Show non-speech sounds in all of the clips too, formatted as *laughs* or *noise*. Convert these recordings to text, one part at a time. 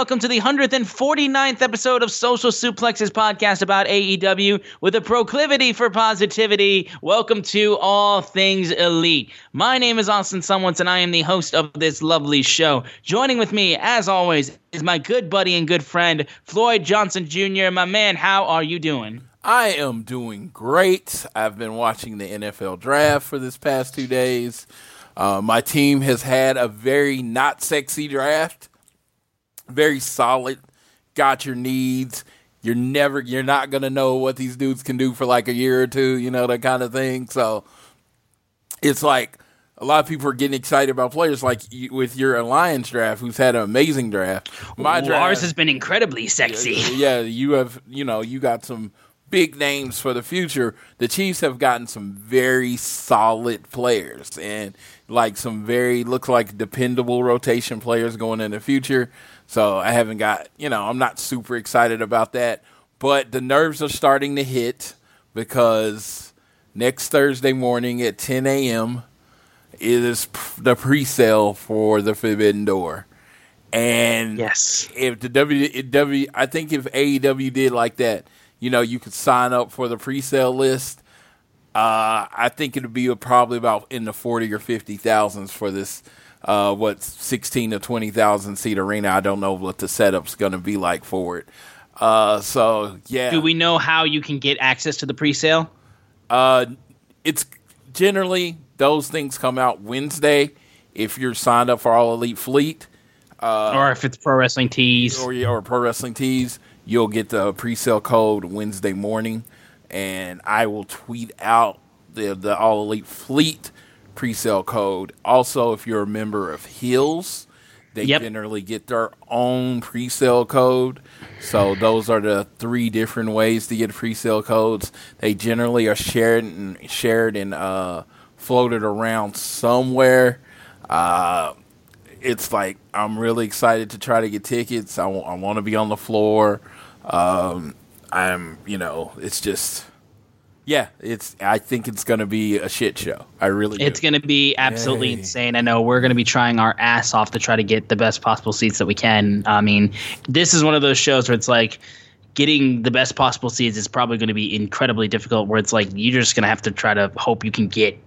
Welcome to the 149th episode of Social Suplexes podcast about AEW with a proclivity for positivity. Welcome to All Things Elite. My name is Austin Szumowicz, and I am the host of this lovely show. Joining with me, as always, is my good buddy and good friend, Floyd Johnson Jr. My man, how are you doing? I am doing great. I've been watching the NFL draft for this past two days. Uh, my team has had a very not sexy draft, very solid. Got your needs. You're never, you're not gonna know what these dudes can do for like a year or two, you know that kind of thing. So it's like a lot of people are getting excited about players like you, with your Alliance draft, who's had an amazing draft. My Ooh, draft, Ours has been incredibly sexy. yeah, you have, you know, you got some big names for the future. The Chiefs have gotten some very solid players and like some very looks like dependable rotation players going in the future. So I haven't got, you know, I'm not super excited about that, but the nerves are starting to hit because next Thursday morning at 10 a.m. is the pre-sale for the Forbidden Door. And Yes. if the W, W, I think if AEW did like that, you know, you could sign up for the pre-sale list. Uh, I think it'd be probably about in the forty or fifty thousands for this. Uh, what sixteen to twenty thousand seat arena? I don't know what the setup's going to be like for it. Uh, so yeah, Do we know how you can get access to the pre-sale? uh, it's generally those things come out Wednesday if you're signed up for All Elite Fleet. or if it's Pro Wrestling Tees? or, or Pro Wrestling Tees, you'll get the pre-sale code Wednesday morning, and I will tweet out the the All Elite Fleet pre-sale code. Also, if you're a member of Hills, they Yep. generally get their own pre-sale code. So those are the three different ways to get pre-sale codes. They generally are shared and shared and uh, floated around somewhere. Uh, it's like I'm really excited to try to get tickets. I want to be on the floor. Um, I'm, you know, it's just, yeah, it's. I think it's gonna be a shit show. I really. do. It's going to be absolutely Yay. insane. I know we're going to be trying our ass off to try to get the best possible seats that we can. I mean, this is one of those shows where it's like getting the best possible seats is probably going to be incredibly difficult. Where it's like you're just going to have to try to hope you can get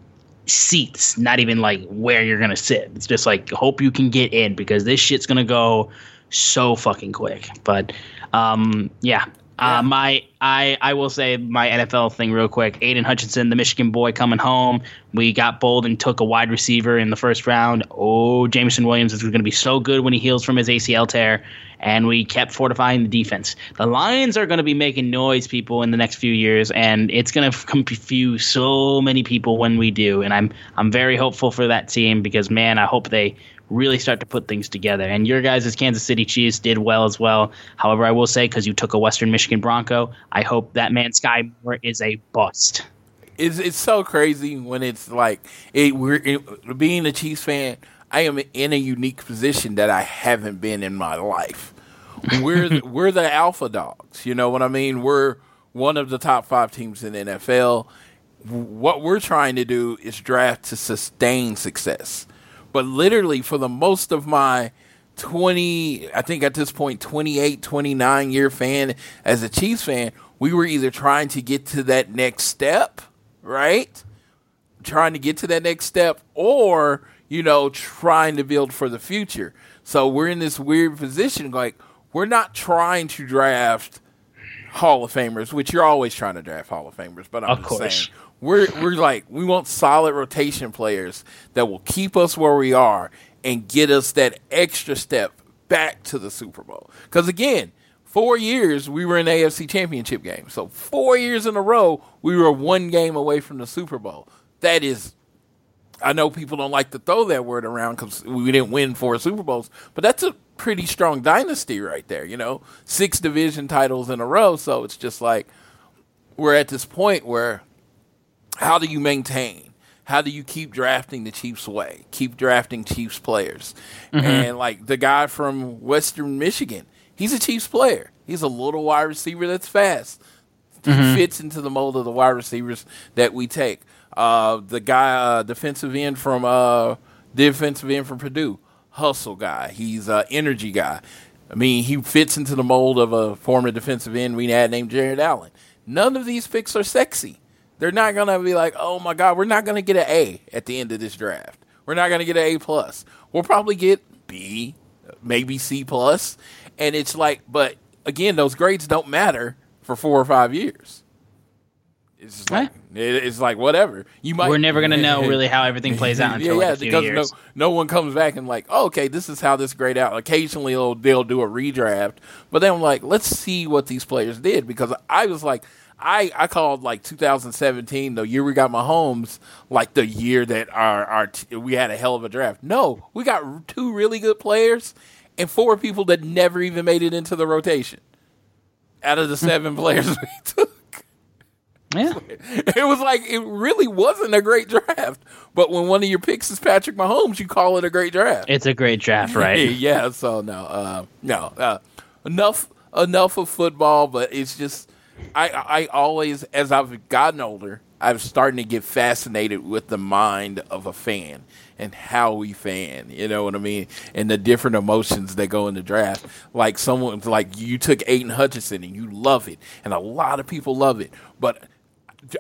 seats, not even like where you're going to sit. It's just like hope you can get in because this shit's going to go so fucking quick. But um, yeah. Uh, my I I will say my NFL thing real quick. Aiden Hutchinson, the Michigan boy, coming home. We got bold and took a wide receiver in the first round. Oh, Jameson Williams is going to be so good when he heals from his ACL tear. And we kept fortifying the defense. The Lions are going to be making noise, people, in the next few years, and it's going to confuse so many people when we do. And I'm I'm very hopeful for that team because man, I hope they really start to put things together. And your guys' as Kansas City Chiefs did well as well. However, I will say because you took a Western Michigan Bronco, I hope that man Skyy Moore is a bust. It's it's so crazy when it's like it, we're it, being a Chiefs fan. I am in a unique position that I haven't been in my life. We're the, we're the alpha dogs. You know what I mean? We're one of the top five teams in the NFL. What we're trying to do is draft to sustain success. But literally, for the most of my 20, I think at this point, 28, 29 year fan as a Chiefs fan, we were either trying to get to that next step, right? Trying to get to that next step, or, you know, trying to build for the future. So we're in this weird position, like, we're not trying to draft Hall of Famers, which you're always trying to draft Hall of Famers, but I'm Of just course. saying we're we're like we want solid rotation players that will keep us where we are and get us that extra step back to the Super Bowl. Because again, four years we were in AFC Championship game, so four years in a row we were one game away from the Super Bowl. That is I know people don't like to throw that word around because we didn't win four Super Bowls, but that's a pretty strong dynasty right there. You know, six division titles in a row. So it's just like we're at this point where how do you maintain? How do you keep drafting the Chiefs way? Keep drafting Chiefs players. And like the guy from Western Michigan, he's a Chiefs player. He's a little wide receiver that's fast. He fits into the mold of the wide receivers that we take. Uh, the guy, uh, defensive end from uh, defensive end from Purdue, hustle guy. He's an energy guy. I mean, he fits into the mold of a former defensive end we had named Jared Allen. None of these picks are sexy. They're not gonna be like, oh my god, we're not gonna get an A at the end of this draft. We're not gonna get an A plus. We'll probably get B, maybe C plus. And it's like, but again, those grades don't matter for four or five years. It's just like it- it's like whatever. You might We're never going to know *laughs* really how everything plays out *laughs* until like a few because years. no no one comes back and like, oh, okay, this is how this grade out. Occasionally they'll they'll do a redraft, but then I'm like, let's see what these players did because I was like. I, I called like 2017 the year we got Mahomes like the year that our our t- we had a hell of a draft. No, we got two really good players and four people that never even made it into the rotation out of the seven players *laughs* we took. yeah. *laughs* It was like it really wasn't a great draft. But when one of your picks is Patrick Mahomes, you call it a great draft. It's a great draft, right? *laughs* yeah. So no, uh, no, uh, enough, enough of football. But it's just, I, I always, as I've gotten older, I'm starting to get fascinated with the mind of a fan and how we fan. You know what I mean? And the different emotions that go in the draft. Like someone's like you took Aiden Hutchinson and you love it, and a lot of people love it, but.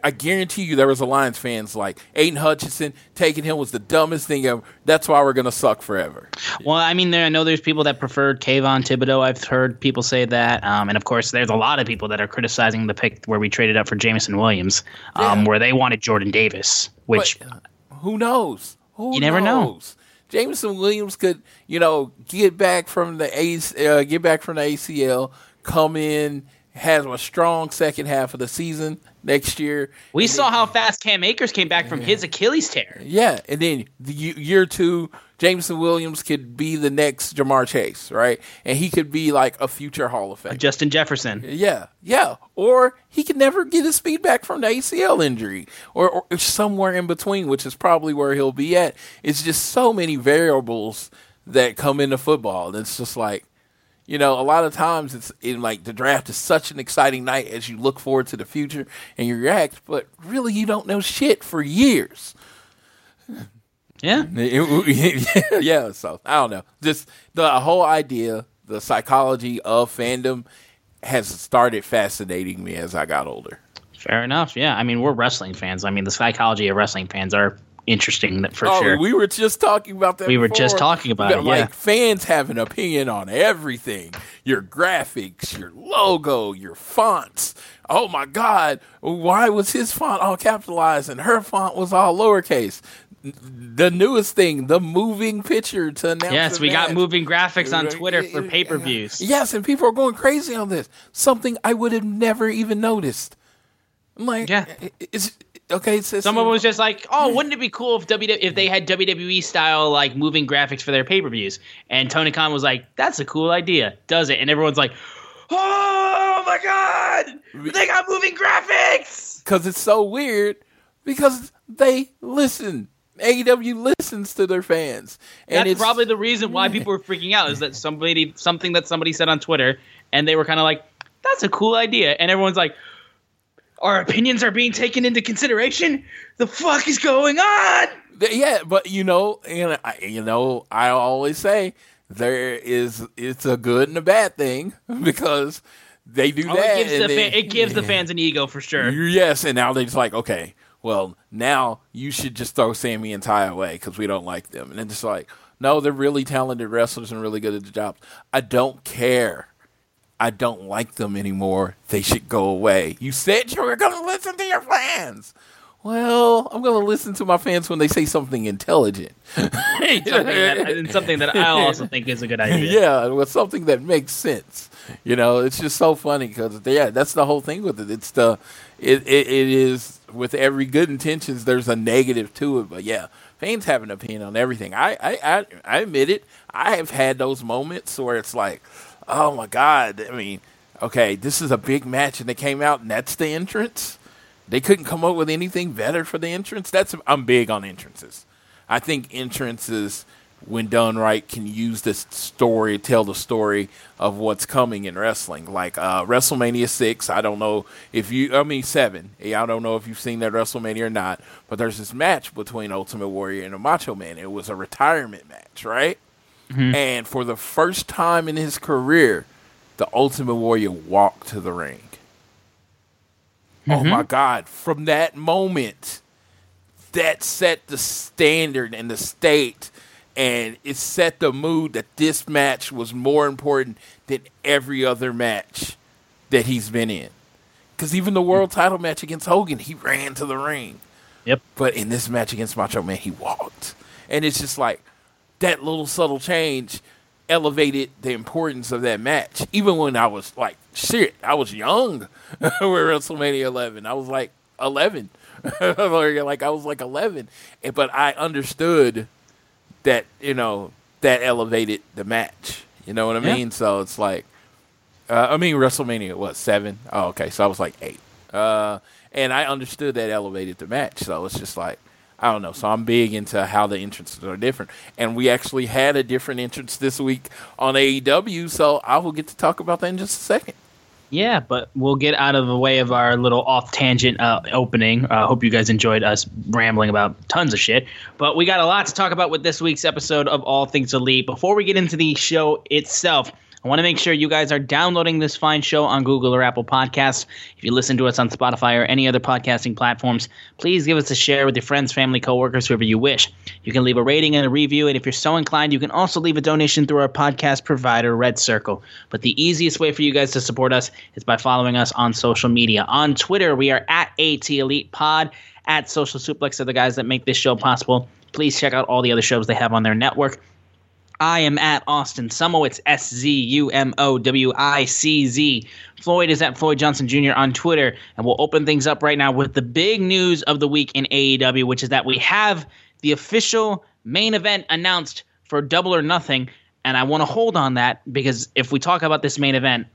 I guarantee you there was a Lions fans like Aiden Hutchinson taking him was the dumbest thing ever. That's why we're gonna suck forever. Well, I mean, there I know there's people that preferred Kayvon Thibodeaux. I've heard people say that, um, and of course, there's a lot of people that are criticizing the pick where we traded up for Jameson Williams, um, Yeah. where they wanted Jordan Davis, which But who knows? Who You never know. knows? Jameson Williams could, you know, get back from the A- uh, get back from the ACL, come in, has a strong second half of the season next year. we and saw then- how fast Cam Akers came back from his Achilles tear. Yeah, and then the year two, Jameson Williams could be the next Ja'Marr Chase, right? And he could be like a future Hall of Fame. Justin Jefferson. Yeah, yeah. Or he could never get his speed back from the ACL injury, or, or somewhere in between, which is probably where he'll be at. It's just so many variables that come into football. It's just like, you know, a lot of times it's in like the draft is such an exciting night as you look forward to the future and you react, but really you don't know shit for years. Yeah. *laughs* *laughs* yeah, so I don't know. Just the whole idea, the psychology of fandom has started fascinating me as I got older. Fair enough. Yeah. I mean, we're wrestling fans. I mean, the psychology of wrestling fans are interesting that for oh, sure. we were just talking about that. We were just talking about it, Like yeah. fans have an opinion on everything: your graphics, your logo, your fonts. Oh my God, why was his font all capitalized and her font was all lowercase? The newest thing, the moving picture to announce. yes, we got moving graphics on Twitter for pay per views. Yes, and people are going crazy on this. Something I would have never even noticed. I'm like, Yeah. it's okay, so Someone was just like, "Oh, wouldn't it be cool if WWE if they had WWE style like moving graphics for their pay per views?" And Tony Khan was like, "That's a cool idea. Does it?" And everyone's like, "Oh my god, they got moving graphics!" because it's so weird because they listen. AEW listens to their fans, and That's probably the reason why people were freaking out is that somebody something that somebody said on Twitter, and they were kind of like, "That's a cool idea," and everyone's like. Our opinions are being taken into consideration. The fuck is going on? yeah. But you know, and I, you know, I always say there is it's a good and a bad thing *laughs* because they do Oh, that. it gives, and the, it gives the fans an ego for sure. *laughs* Yes, and now they're just like, okay, well, now you should just throw Sammy and Tay away because we don't like them. And it's just like, no, they're really talented wrestlers and really good at the job. I don't care. I don't like them anymore. They should go away. You said you were going to listen to your fans. Well, I'm going to listen to my fans when they say something intelligent. *laughs* something that, and something that I also think is a good idea. *laughs* yeah, with something that makes sense. You know, it's just so funny because yeah, that's the whole thing with it. It's the it, it it is with every good intentions. There's a negative to it, but yeah, fans have an opinion on everything. I I I, I admit it. I have had those moments where it's like, oh my god. I mean, okay, this is a big match, and they came out, and that's the entrance. They couldn't come up with anything better for the entrance. That's I'm big on entrances. I think entrances, when done right, can use this story, tell the story of what's coming in wrestling. Like uh, WrestleMania six, I don't know if you, I mean seven. I don't know if you've seen that WrestleMania or not, but there's this match between Ultimate Warrior and a Macho Man. It was a retirement match, right? Mm-hmm. And for the first time in his career, the Ultimate Warrior walked to the ring. Oh mm-hmm. my God! From that moment, that set the standard and the state, and it set the mood that this match was more important than every other match that he's been in. Because even the mm-hmm. world title match against Hogan, he ran to the ring. Yep. But in this match against Macho Man, he walked. And it's just like that little subtle change elevated the importance of that match. Even when I was like, shit, I was young *laughs* with WrestleMania 11. I was like 11. *laughs* like I was like 11. But I understood that, you know, that elevated the match. You know what I Yeah. mean? So it's like, uh, I mean, WrestleMania, was seven? Oh, okay. So I was like eight. Uh, and I understood that elevated the match. So it's just like, I don't know. So I'm big into how the entrances are different. And we actually had a different entrance this week on AEW. So I will get to talk about that in just a second. Yeah, but we'll get out of the way of our little off tangent uh, opening. I uh, hope you guys enjoyed us rambling about tons of shit. But we got a lot to talk about with this week's episode of All Things Elite. Before we get into the show itself, I want to make sure you guys are downloading this fine show on Google or Apple Podcasts. If you listen to us on Spotify or any other podcasting platforms, please give us a share with your friends, family, coworkers, whoever you wish. You can leave a rating and a review, and if you're so inclined, you can also leave a donation through our podcast provider, Red Circle. But the easiest way for you guys to support us is by following us on social media. On Twitter, we are at AT Elite Pod, at Social Suplex are the guys that make this show possible. Please check out all the other shows they have on their network. I am at Austin Summo. It's S Z U M O W I C Z. Floyd is at Floyd Johnson Jr. on Twitter. And we'll open things up right now with the big news of the week in AEW, which is that we have the official main event announced for Double or Nothing. And I want to hold on that because if we talk about this main event,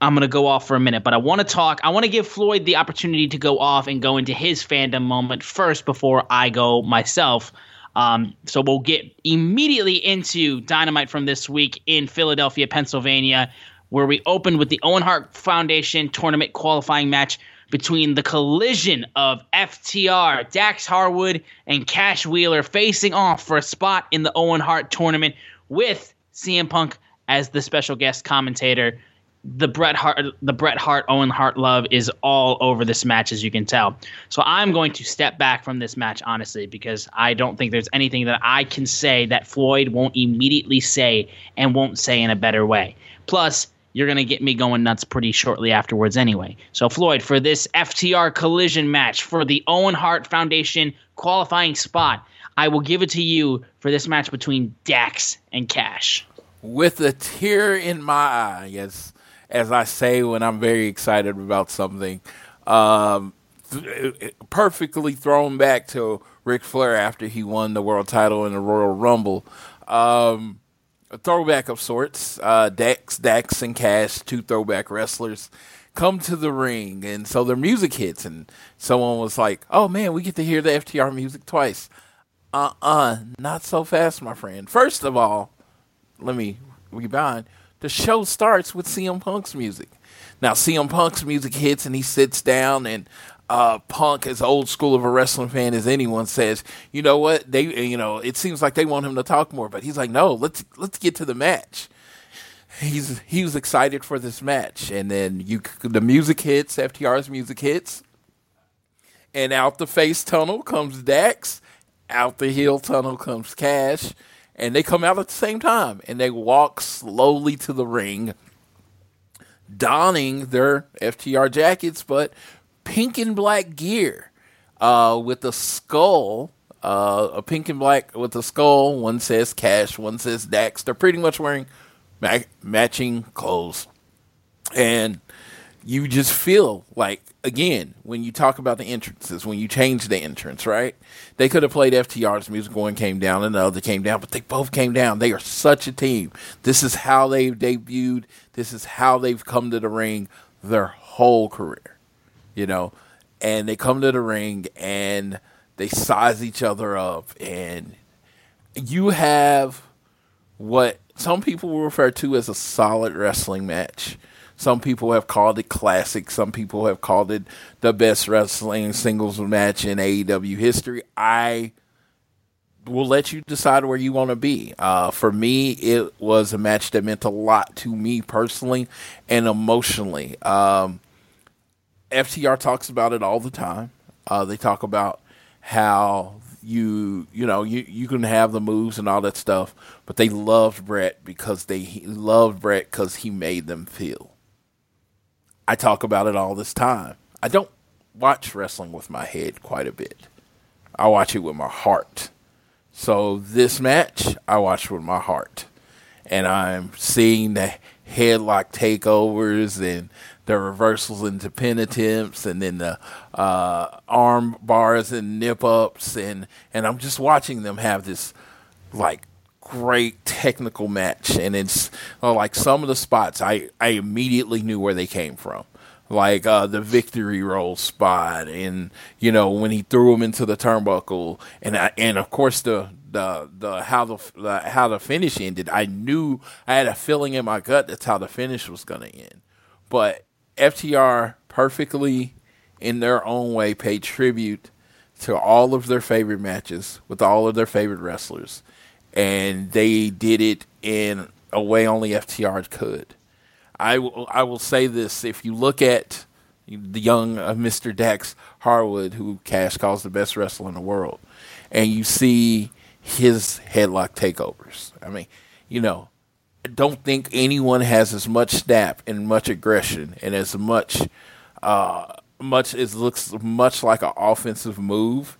I'm going to go off for a minute, but I want to talk. I want to give Floyd the opportunity to go off and go into his fandom moment first before I go myself. Um, so we'll get immediately into Dynamite from this week in Philadelphia, Pennsylvania, where we opened with the Owen Hart Foundation tournament qualifying match between the collision of FTR, Dax Harwood, and Cash Wheeler facing off for a spot in the Owen Hart tournament with CM Punk as the special guest commentator the Bret Hart the Bret Hart Owen Hart love is all over this match as you can tell. So I'm going to step back from this match honestly because I don't think there's anything that I can say that Floyd won't immediately say and won't say in a better way. Plus you're going to get me going nuts pretty shortly afterwards anyway. So Floyd for this FTR collision match for the Owen Hart Foundation qualifying spot, I will give it to you for this match between Dax and Cash. With a tear in my eye, as as I say when I'm very excited about something. Um, perfectly thrown back to Ric Flair after he won the world title in the Royal Rumble. Um, a throwback of sorts. Uh, Dax, Dax, and Cash, two throwback wrestlers, come to the ring, and so their music hits, and someone was like, "Oh man, we get to hear the FTR music twice." Uh uh not so fast, my friend. First of all, let me rewind. The show starts with CM Punk's music. Now, CM Punk's music hits, and he sits down, and uh, Punk, as old school of a wrestling fan as anyone, says, "You know what? They, you know, it seems like they want him to talk more, but he's like, no, let's let's get to the match." He's he was excited for this match, and then you the music hits, FTR's music hits, and out the face tunnel comes Dax, out the heel tunnel comes Cash, and they come out at the same time, and they walk slowly to the ring, donning their FTR jackets, but pink and black gear uh, with a skull, uh, a pink and black with a skull. One says Cash, one says Dax. They're pretty much wearing ma- matching clothes. And you just feel like, again, when you talk about the entrances, when you change the entrance, right? They could have played FTR's music, one came down and the other came down, but they both came down. They are such a team. This is how they've debuted, this is how they've come to the ring their whole career you know, and they come to the ring and they size each other up, and you have what some people will refer to as a solid wrestling match. Some people have called it classic. Some people have called it the best wrestling singles match in AEW history. I will let you decide where you want to be. Uh, for me, it was a match that meant a lot to me personally and emotionally. Um, FTR talks about it all the time. Uh, they talk about how you you know you you can have the moves and all that stuff, but they loved Bret because they loved Bret because he made them feel. I talk about it all this time. I don't watch wrestling with my head quite a bit. I watch it with my heart. So this match, I watch with my heart, and I'm seeing the headlock takeovers and the reversals into pin attempts and then the uh, arm bars and nip ups and and I'm just watching them have this like great technical match and it's uh, like some of the spots I I immediately knew where they came from. Like uh, the victory roll spot and you know when he threw him into the turnbuckle and I, and of course the the the how the, the how the finish ended. I knew I had a feeling in my gut that's how the finish was going to end. But FTR perfectly, in their own way, paid tribute to all of their favorite matches with all of their favorite wrestlers, and they did it in a way only FTR could. I will, I will say this: if you look at the young uh, Mr. Dax Harwood, who Cash calls the best wrestler in the world, and you see his headlock takeovers. I mean, you know, don't think anyone has as much snap and much aggression and as much uh, much it looks much like an offensive move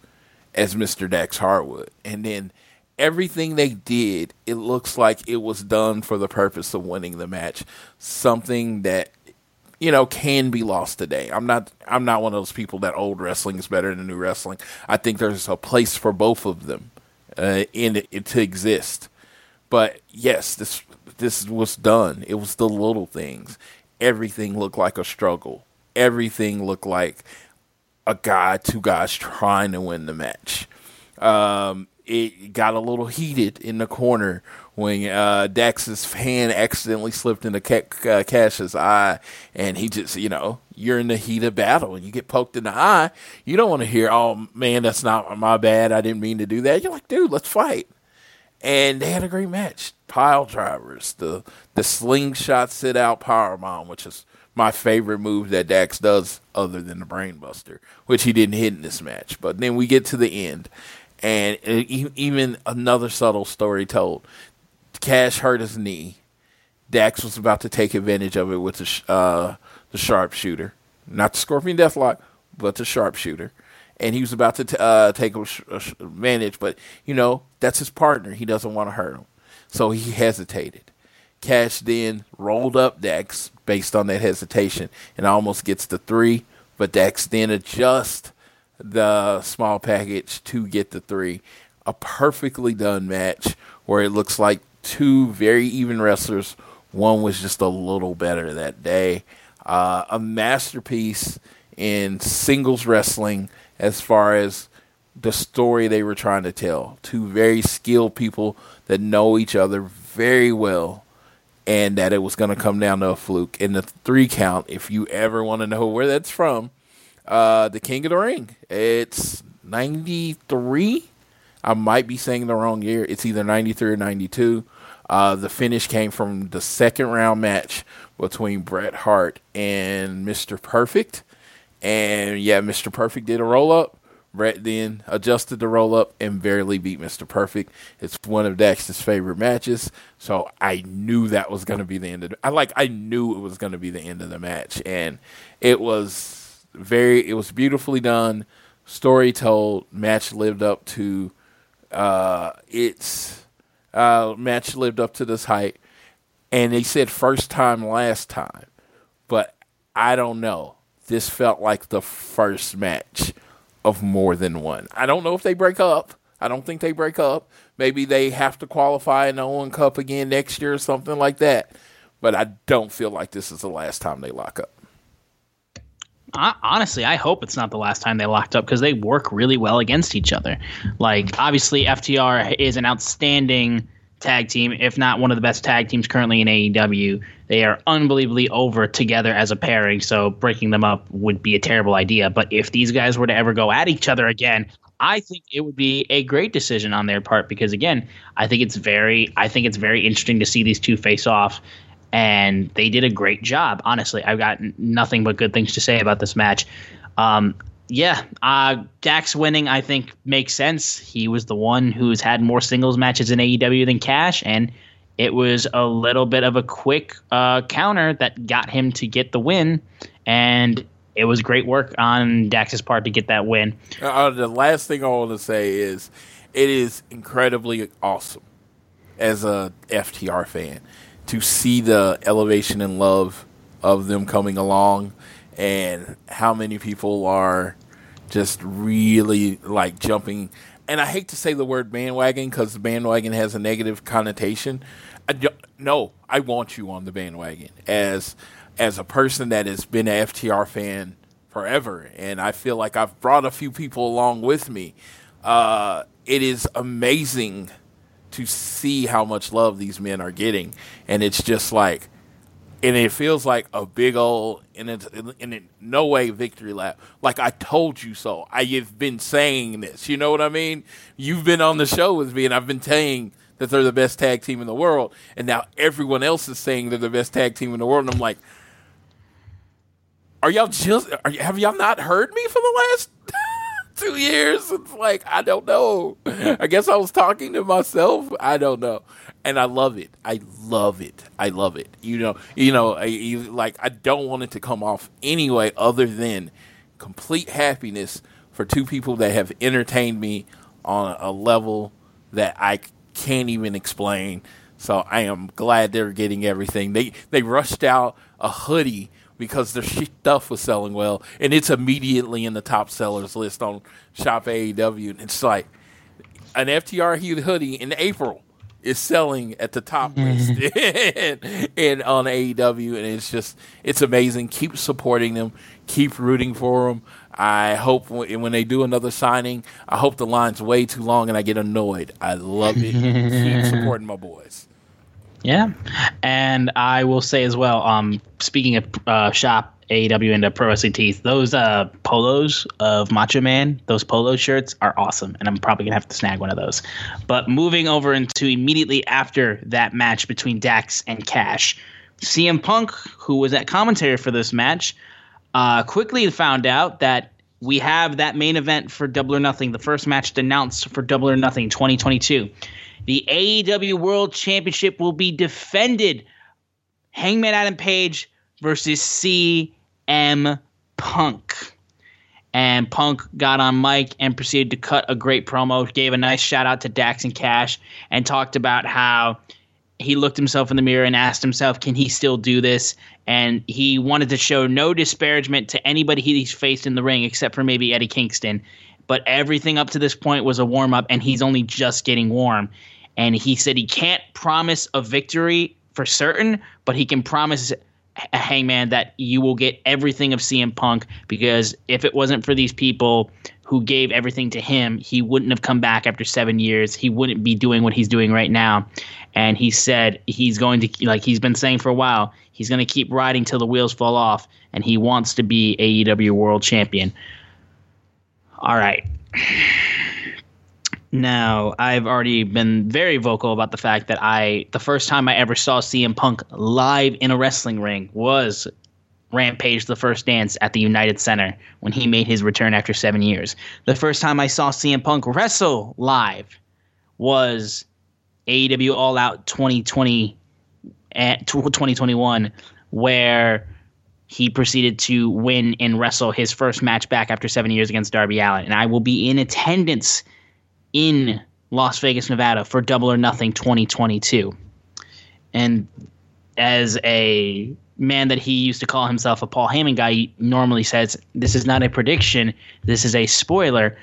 as Mr. Dax Harwood. And then everything they did, it looks like it was done for the purpose of winning the match. Something that you know can be lost today. I'm not I'm not one of those people that old wrestling is better than new wrestling. I think there's a place for both of them uh, in it to exist. But yes, this this was done. It was the little things. Everything looked like a struggle. Everything looked like a guy, two guys trying to win the match. Um, it got a little heated in the corner when uh, Dax's hand accidentally slipped into uh, Cash's eye, and he just, you know, you're in the heat of battle and you get poked in the eye. You don't want to hear, "Oh man, that's not my bad. I didn't mean to do that." You're like, "Dude, let's fight." And they had a great match pile drivers, the the slingshot sit out power bomb, which is my favorite move that Dax does, other than the brainbuster, which he didn't hit in this match. But then we get to the end, and even another subtle story told. Cash hurt his knee. Dax was about to take advantage of it with the uh, the sharpshooter, not the Scorpion Deathlock, but the sharpshooter and he was about to t- uh, take advantage, but you know that's his partner. He doesn't want to hurt him. So he hesitated. Cash then rolled up Dax based on that hesitation and almost gets the three, but Dax then adjust the small package to get the three. A perfectly done match where it looks like two very even wrestlers. One was just a little better that day. Uh, a masterpiece in singles wrestling as far as the story they were trying to tell. Two very skilled people that know each other very well, and that it was going to come down to a fluke. And the three count, if you ever want to know where that's from, uh, the King of the Ring. It's 93. I might be saying the wrong year. It's either 93 or 92. Uh, the finish came from the second round match between Bret Hart and Mr. Perfect. And yeah, Mr. Perfect did a roll up. Bret then adjusted the roll up and barely beat Mr. Perfect. It's one of Dax's favorite matches, so I knew that was going to be the end of. The, I like I knew it was going to be the end of the match, and it was very. It was beautifully done, story told. Match lived up to uh, its uh, match lived up to this height, and they said first time, last time, but I don't know. This felt like the first match of more than one. I don't know if they break up. I don't think they break up. Maybe they have to qualify in the Owen Cup again next year or something like that. But I don't feel like this is the last time they lock up. Honestly, I hope it's not the last time they locked up because they work really well against each other. Like, obviously, FTR is an outstanding tag team, if not one of the best tag teams currently in AEW. They are unbelievably over together as a pairing, so breaking them up would be a terrible idea. But if these guys were to ever go at each other again, I think it would be a great decision on their part because again, I think it's very I think it's very interesting to see these two face off and they did a great job. Honestly, I've got nothing but good things to say about this match. Um, yeah, uh, Dax winning, I think, makes sense. He was the one who's had more singles matches in AEW than Cash, and it was a little bit of a quick uh, counter that got him to get the win. And it was great work on Dax's part to get that win. Uh, the last thing I want to say is it is incredibly awesome as a FTR fan to see the elevation and love of them coming along and how many people are just really like jumping. And I hate to say the word bandwagon because bandwagon has a negative connotation. I no, I want you on the bandwagon as as a person that has been an FTR fan forever, and I feel like I've brought a few people along with me. Uh, it is amazing to see how much love these men are getting, and it's just like and it feels like a big old and it's in no way victory lap. Like I told you so. I have been saying this. You know what I mean? You've been on the show with me, and I've been saying that they're the best tag team in the world, and now everyone else is saying they're the best tag team in the world, and I'm like, are y'all just? Are, have y'all not heard me for the last? Two years. It's like I don't know. I guess I was talking to myself. I don't know and I love it. I love it. I love it. You know, you know, I, you, like I don't want it to come off anyway other than complete happiness for two people that have entertained me on a level that I can't even explain. So I am glad they're getting everything. They they rushed out a hoodie because their *laughs* stuff was selling well, and it's immediately in the top sellers list on Shop AEW. And it's like an FTR hoodie in April is selling at the top *laughs* list *laughs* and, and on AEW, and it's just it's amazing. Keep supporting them, keep rooting for them. I hope when they do another signing, I hope the line's way too long and I get annoyed. I love it. keep supporting my boys. Yeah, and I will say as well. Um, speaking of uh, shop AEW into Pro Wrestling Tees. Those uh, polos of Macho Man, those polo shirts are awesome, and I'm probably gonna have to snag one of those. But moving over into immediately after that match between Dax and Cash, CM Punk, who was at commentary for this match, uh, quickly found out that we have that main event for Double or Nothing, the first match announced for Double or Nothing 2022. The AEW World Championship will be defended. Hangman Adam Page versus CM Punk. And Punk got on mic and proceeded to cut a great promo, gave a nice shout out to Dax and Cash, and talked about how he looked himself in the mirror and asked himself, can he still do this? And he wanted to show no disparagement to anybody he's faced in the ring except for maybe Eddie Kingston. But everything up to this point was a warm up, and he's only just getting warm. And he said he can't promise a victory for certain, but he can promise a hangman that you will get everything of CM Punk because if it wasn't for these people who gave everything to him, he wouldn't have come back after seven years. He wouldn't be doing what he's doing right now. And he said he's going to, like he's been saying for a while, he's going to keep riding till the wheels fall off, and he wants to be AEW World Champion. All right. Now, I've already been very vocal about the fact that I, the first time I ever saw CM Punk live in a wrestling ring was Rampage the First Dance at the United Center when he made his return after seven years. The first time I saw CM Punk wrestle live was AEW All Out 2020 at eh, 2021, where he proceeded to win and wrestle his first match back after seven years against Darby Allin. And I will be in attendance in Las Vegas, Nevada for Double or Nothing 2022. And as a man that he used to call himself a Paul Heyman guy, normally says, This is not a prediction, this is a spoiler.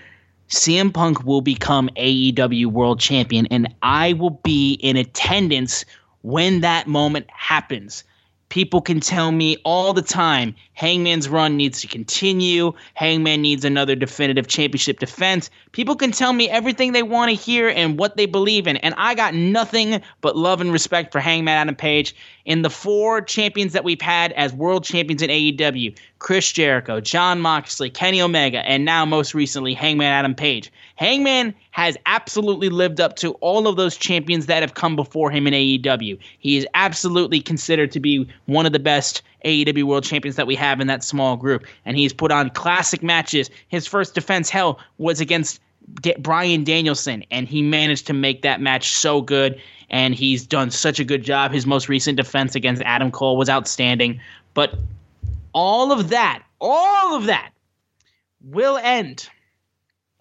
CM Punk will become AEW World Champion, and I will be in attendance when that moment happens. People can tell me all the time Hangman's run needs to continue. Hangman needs another definitive championship defense. People can tell me everything they want to hear and what they believe in. And I got nothing but love and respect for Hangman Adam Page. In the four champions that we've had as world champions in AEW Chris Jericho, Jon Moxley, Kenny Omega, and now most recently Hangman Adam Page. Hangman has absolutely lived up to all of those champions that have come before him in AEW. He is absolutely considered to be one of the best AEW World Champions that we have in that small group. And he's put on classic matches. His first defense, hell, was against Bryan Danielson, and he managed to make that match so good. And he's done such a good job. His most recent defense against Adam Cole was outstanding. But all of that, all of that will end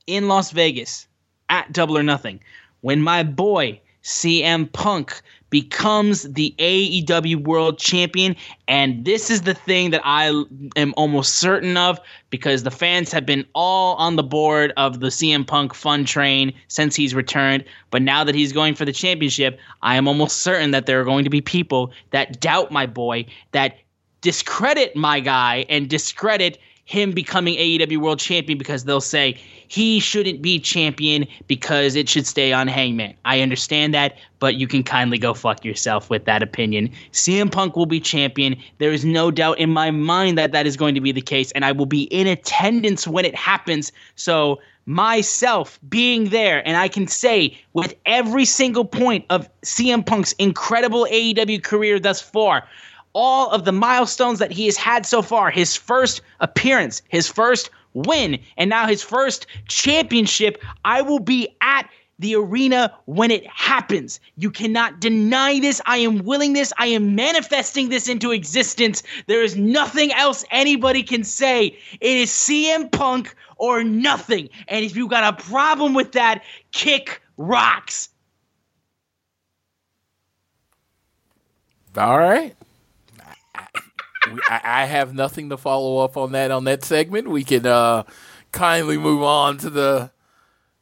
in Las Vegas at Double or Nothing when my boy CM Punk becomes the AEW World Champion. And this is the thing that I am almost certain of because the fans have been all on the board of the CM Punk fun train since he's returned. But now that he's going for the championship, I am almost certain that there are going to be people that doubt my boy, that discredit my guy, and discredit him becoming AEW World Champion because they'll say he shouldn't be champion because it should stay on Hangman. I understand that, but you can kindly go fuck yourself with that opinion. CM Punk will be champion. There is no doubt in my mind that that is going to be the case, and I will be in attendance when it happens. So, myself being there, and I can say with every single point of CM Punk's incredible AEW career thus far, all of the milestones that he has had so far his first appearance, his first win, and now his first championship. I will be at the arena when it happens. You cannot deny this. I am willing this. I am manifesting this into existence. There is nothing else anybody can say. It is CM Punk or nothing. And if you've got a problem with that, kick rocks. All right. I, I have nothing to follow up on that on that segment. We can uh, kindly move on to the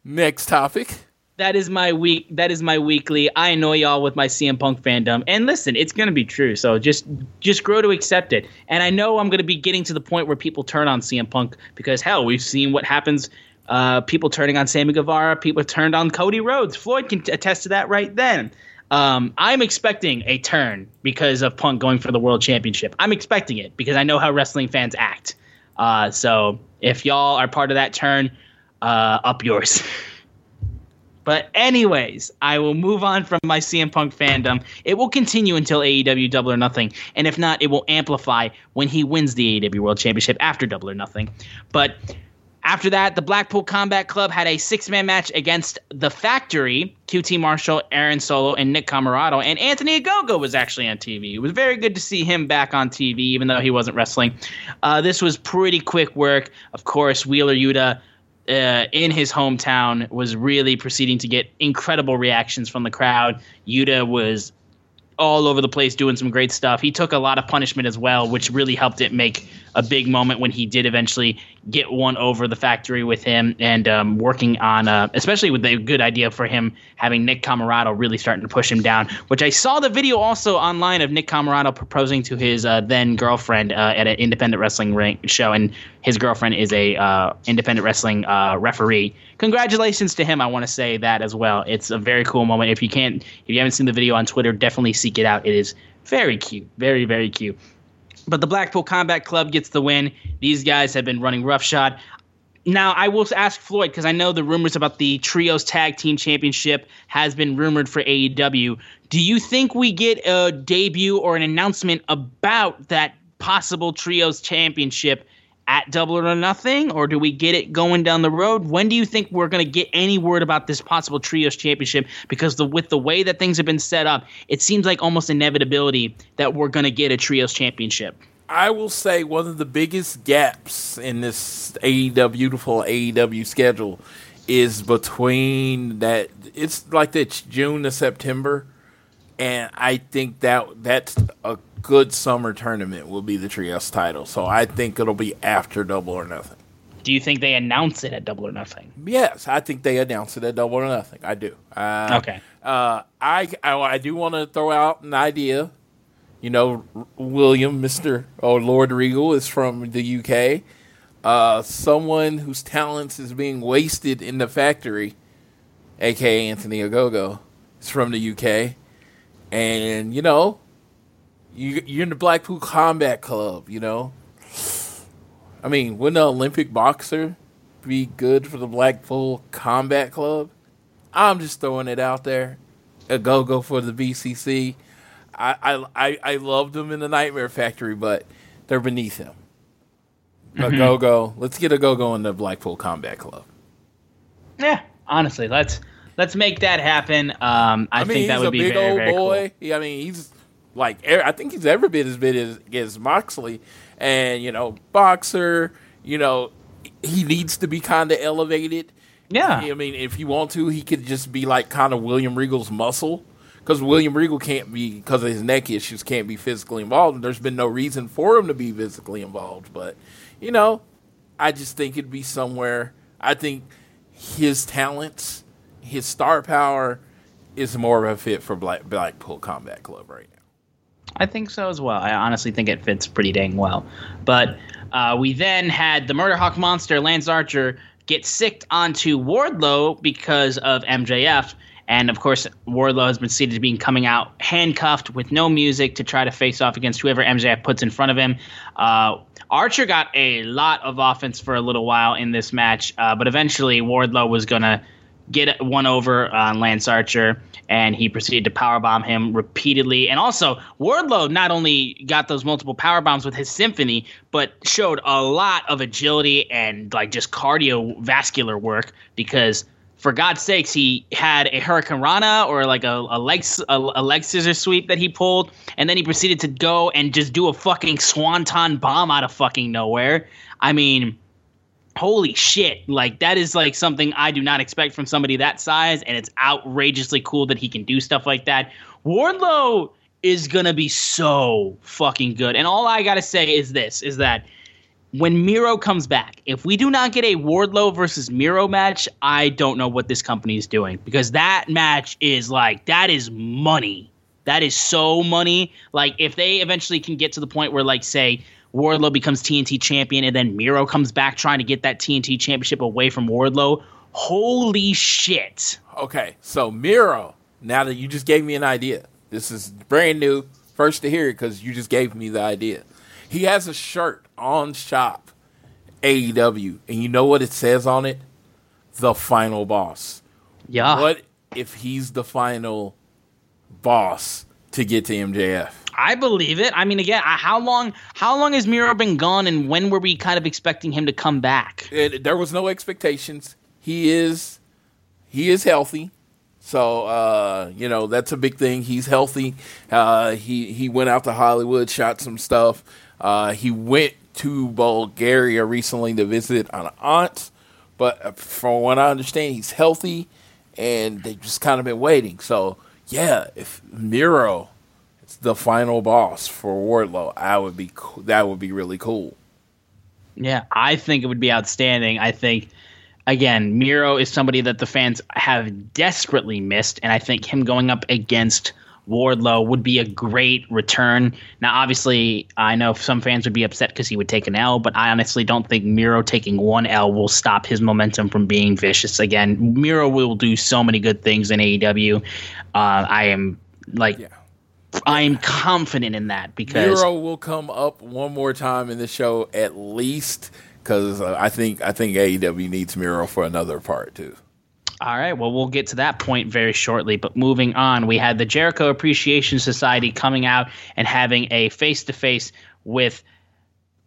next topic. That is my week. That is my weekly. I annoy y'all with my CM Punk fandom, and listen, it's gonna be true. So just just grow to accept it. And I know I'm gonna be getting to the point where people turn on CM Punk because hell, we've seen what happens. Uh, people turning on Sammy Guevara. People turned on Cody Rhodes. Floyd can attest to that right then. Um, I'm expecting a turn because of Punk going for the world championship. I'm expecting it because I know how wrestling fans act. Uh, so if y'all are part of that turn, uh, up yours. *laughs* but anyways, I will move on from my CM Punk fandom. It will continue until AEW Double or Nothing, and if not, it will amplify when he wins the AEW World Championship after Double or Nothing. But after that, the Blackpool Combat Club had a six man match against The Factory, QT Marshall, Aaron Solo, and Nick Comoroto. And Anthony Ogogo was actually on TV. It was very good to see him back on TV, even though he wasn't wrestling. Uh, this was pretty quick work. Of course, Wheeler Yuta. Uh, in his hometown was really proceeding to get incredible reactions from the crowd. Yuta was all over the place doing some great stuff. He took a lot of punishment as well, which really helped it make a big moment when he did eventually get one over the factory with him and um, working on, uh, especially with the good idea for him having Nick Comoroto really starting to push him down. Which I saw the video also online of Nick Comoroto proposing to his uh, then girlfriend uh, at an independent wrestling ring show, and his girlfriend is a uh, independent wrestling uh, referee. Congratulations to him! I want to say that as well. It's a very cool moment. If you can't, if you haven't seen the video on Twitter, definitely seek it out. It is very cute, very very cute. But the Blackpool Combat Club gets the win. These guys have been running roughshod. Now, I will ask Floyd because I know the rumors about the Trios Tag Team Championship has been rumored for AEW. Do you think we get a debut or an announcement about that possible Trios Championship at Double or Nothing, or do we get it going down the road? When do you think we're going to get any word about this possible Trios Championship? Because the, with the way that things have been set up, it seems like almost inevitability that we're going to get a Trios Championship. I will say one of the biggest gaps in this AEW beautiful AEW schedule is between that it's like that June to September, and I think that that's a good summer tournament will be the trios title. So I think it'll be after Double or Nothing. Do you think they announce it at Double or Nothing? Yes, I think they announce it at Double or Nothing. I do. Uh, okay. Uh, I, I I do want to throw out an idea you know, William, Mister or Lord Regal, is from the UK. Uh, someone whose talents is being wasted in the factory, aka Anthony Ogogo, is from the UK, and you know, you, you're in the Blackpool Combat Club. You know, I mean, wouldn't an Olympic boxer be good for the Blackpool Combat Club? I'm just throwing it out there. Ogogo for the BCC. I, I, I loved them in the Nightmare Factory, but they're beneath him. A mm-hmm. go go. Let's get Ogogo in the Blackpool Combat Club. Yeah, honestly, let's let's make that happen. Um, I, I mean, think that would be very, very boy. Cool. I mean, he's like er, I think he's ever been as big as, as Moxley, and you know, boxer. You know, he needs to be kind of elevated. Yeah, I mean, if you want to, he could just be like kind of William Regal's muscle because William Regal can't be because of his neck issues can't be physically involved. And there's been no reason for him to be physically involved. But you know, I just think it'd be somewhere. I think his talents, his star power, is more of a fit for Black Blackpool Combat Club right now. I think so as well. I honestly think it fits pretty dang well. But uh, we then had the Murder Hawk monster, Lance Archer, get sicked onto Wardlow because of MJF. And of course, Wardlow has been seated to being coming out handcuffed with no music to try to face off against whoever MJF puts in front of him. Uh, Archer got a lot of offense for a little while in this match, uh, but eventually Wardlow was going to get one over on Lance Archer, and he proceeded to powerbomb him repeatedly. And also, Wardlow not only got those multiple power bombs with his symphony, but showed a lot of agility and like just cardiovascular work because – for God's sakes, he had a hurricanrana or like a, a leg a, a, leg scissor sweep that he pulled, and then he proceeded to go and just do a fucking swanton bomb out of fucking nowhere. I mean, holy shit! Like that is like something I do not expect from somebody that size, and it's outrageously cool that he can do stuff like that. Wardlow is gonna be so fucking good, and all I gotta say is this: is that when Miro comes back, if we do not get a Wardlow versus Miro match, I don't know what this company is doing because that match is like that is money. That is so money. Like if they eventually can get to the point where like say Wardlow becomes TNT champion and then Miro comes back trying to get that TNT championship away from Wardlow, holy shit. Okay, so Miro, now that you just gave me an idea. This is brand new, first to hear it cuz you just gave me the idea. He has a shirt on shop AEW, and you know what it says on it? The final boss. Yeah. What if he's the final boss to get to MJF? I believe it. I mean, again, how long? How long has Miro been gone, and when were we kind of expecting him to come back? It, there was no expectations. He is, he is healthy. So uh, you know that's a big thing. He's healthy. Uh, he he went out to Hollywood, shot some stuff. Uh, he went to Bulgaria recently to visit an aunt, but uh, from what I understand, he's healthy, and they've just kind of been waiting. So yeah, if Miro the final boss for Wardlow. I would be that would be really cool. Yeah, I think it would be outstanding. I think again, Miro is somebody that the fans have desperately missed, and I think him going up against Wardlow would be a great return. Now, obviously, I know some fans would be upset because he would take an L, but I honestly don't think Miro taking one L will stop his momentum from being vicious again. Miro will do so many good things in AEW. Uh, I am like. Yeah. I am confident in that because Miro will come up one more time in the show at least because uh, I think I think AEW needs Miro for another part too. All right. Well, we'll get to that point very shortly. But moving on, we had the Jericho Appreciation Society coming out and having a face to face with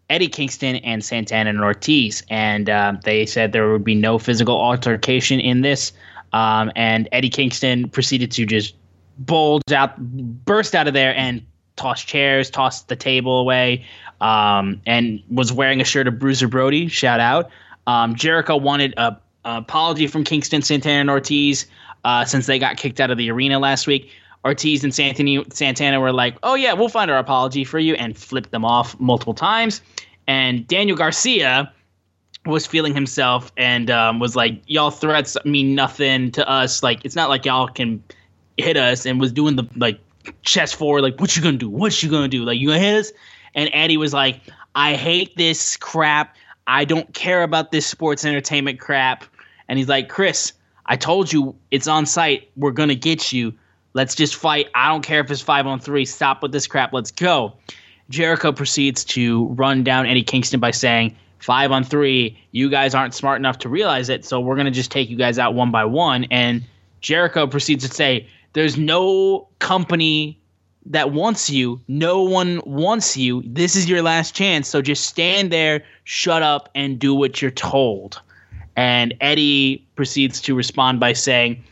Eddie Kingston and Santana and Ortiz. And uh, they said there would be no physical altercation in this. Um, and Eddie Kingston proceeded to just bulge out, burst out of there, and toss chairs, toss the table away, um, and was wearing a shirt of Bruiser Brody. Shout out. Um, Jericho wanted a uh, apology from Kingston, Santana, and Ortiz uh, since they got kicked out of the arena last week. Ortiz and Santana, Santana were like, "Oh yeah, we'll find our apology for you," and flipped them off multiple times. And Daniel Garcia was feeling himself and um, was like, "Y'all threats mean nothing to us. Like it's not like y'all can hit us." And was doing the like chest forward, like, "What you gonna do? What you gonna do? Like you gonna hit us?" And Eddie was like, "I hate this crap. I don't care about this sports entertainment crap. And he's like, Chris, I told you it's on site. We're to get you. Let's just fight. I don't care if it's five on three. Stop with this crap. Let's go. Jericho proceeds to run down Eddie Kingston by saying, Five on three, you guys aren't smart enough to realize it, so we're going to just take you guys out one by one. And Jericho proceeds to say, There's no company that wants you. No one wants you. This is your last chance. So just stand there, shut up, and do what you're told. And Eddie proceeds to respond by saying,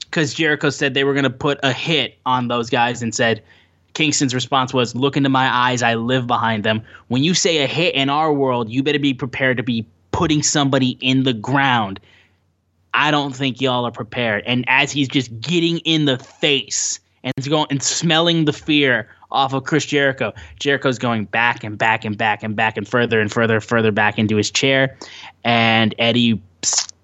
because Jericho said they were going to put a hit on those guys and said, Kingston's response was, Look into my eyes. I live behind them. When you say a hit in our world, you better be prepared to be putting somebody in the ground. I don't think y'all are prepared. And as he's just getting in the face, and going and smelling the fear off of Chris Jericho. Jericho's going back and back and back and back and further and further further back into his chair, and Eddie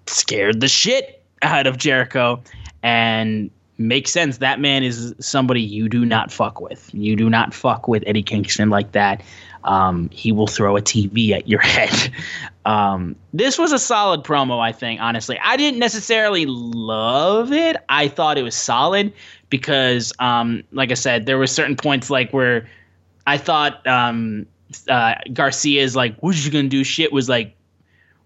scared the shit out of Jericho, and makes sense. That man is somebody you do not fuck with. You do not fuck with Eddie Kingston like that. Um, he will throw a TV at your *laughs* head. Um, this was a solid promo, I think. Honestly, I didn't necessarily love it. I thought it was solid because, um, like I said, there were certain points like where I thought um, uh, Garcia's like, "What you gonna do?" Shit was like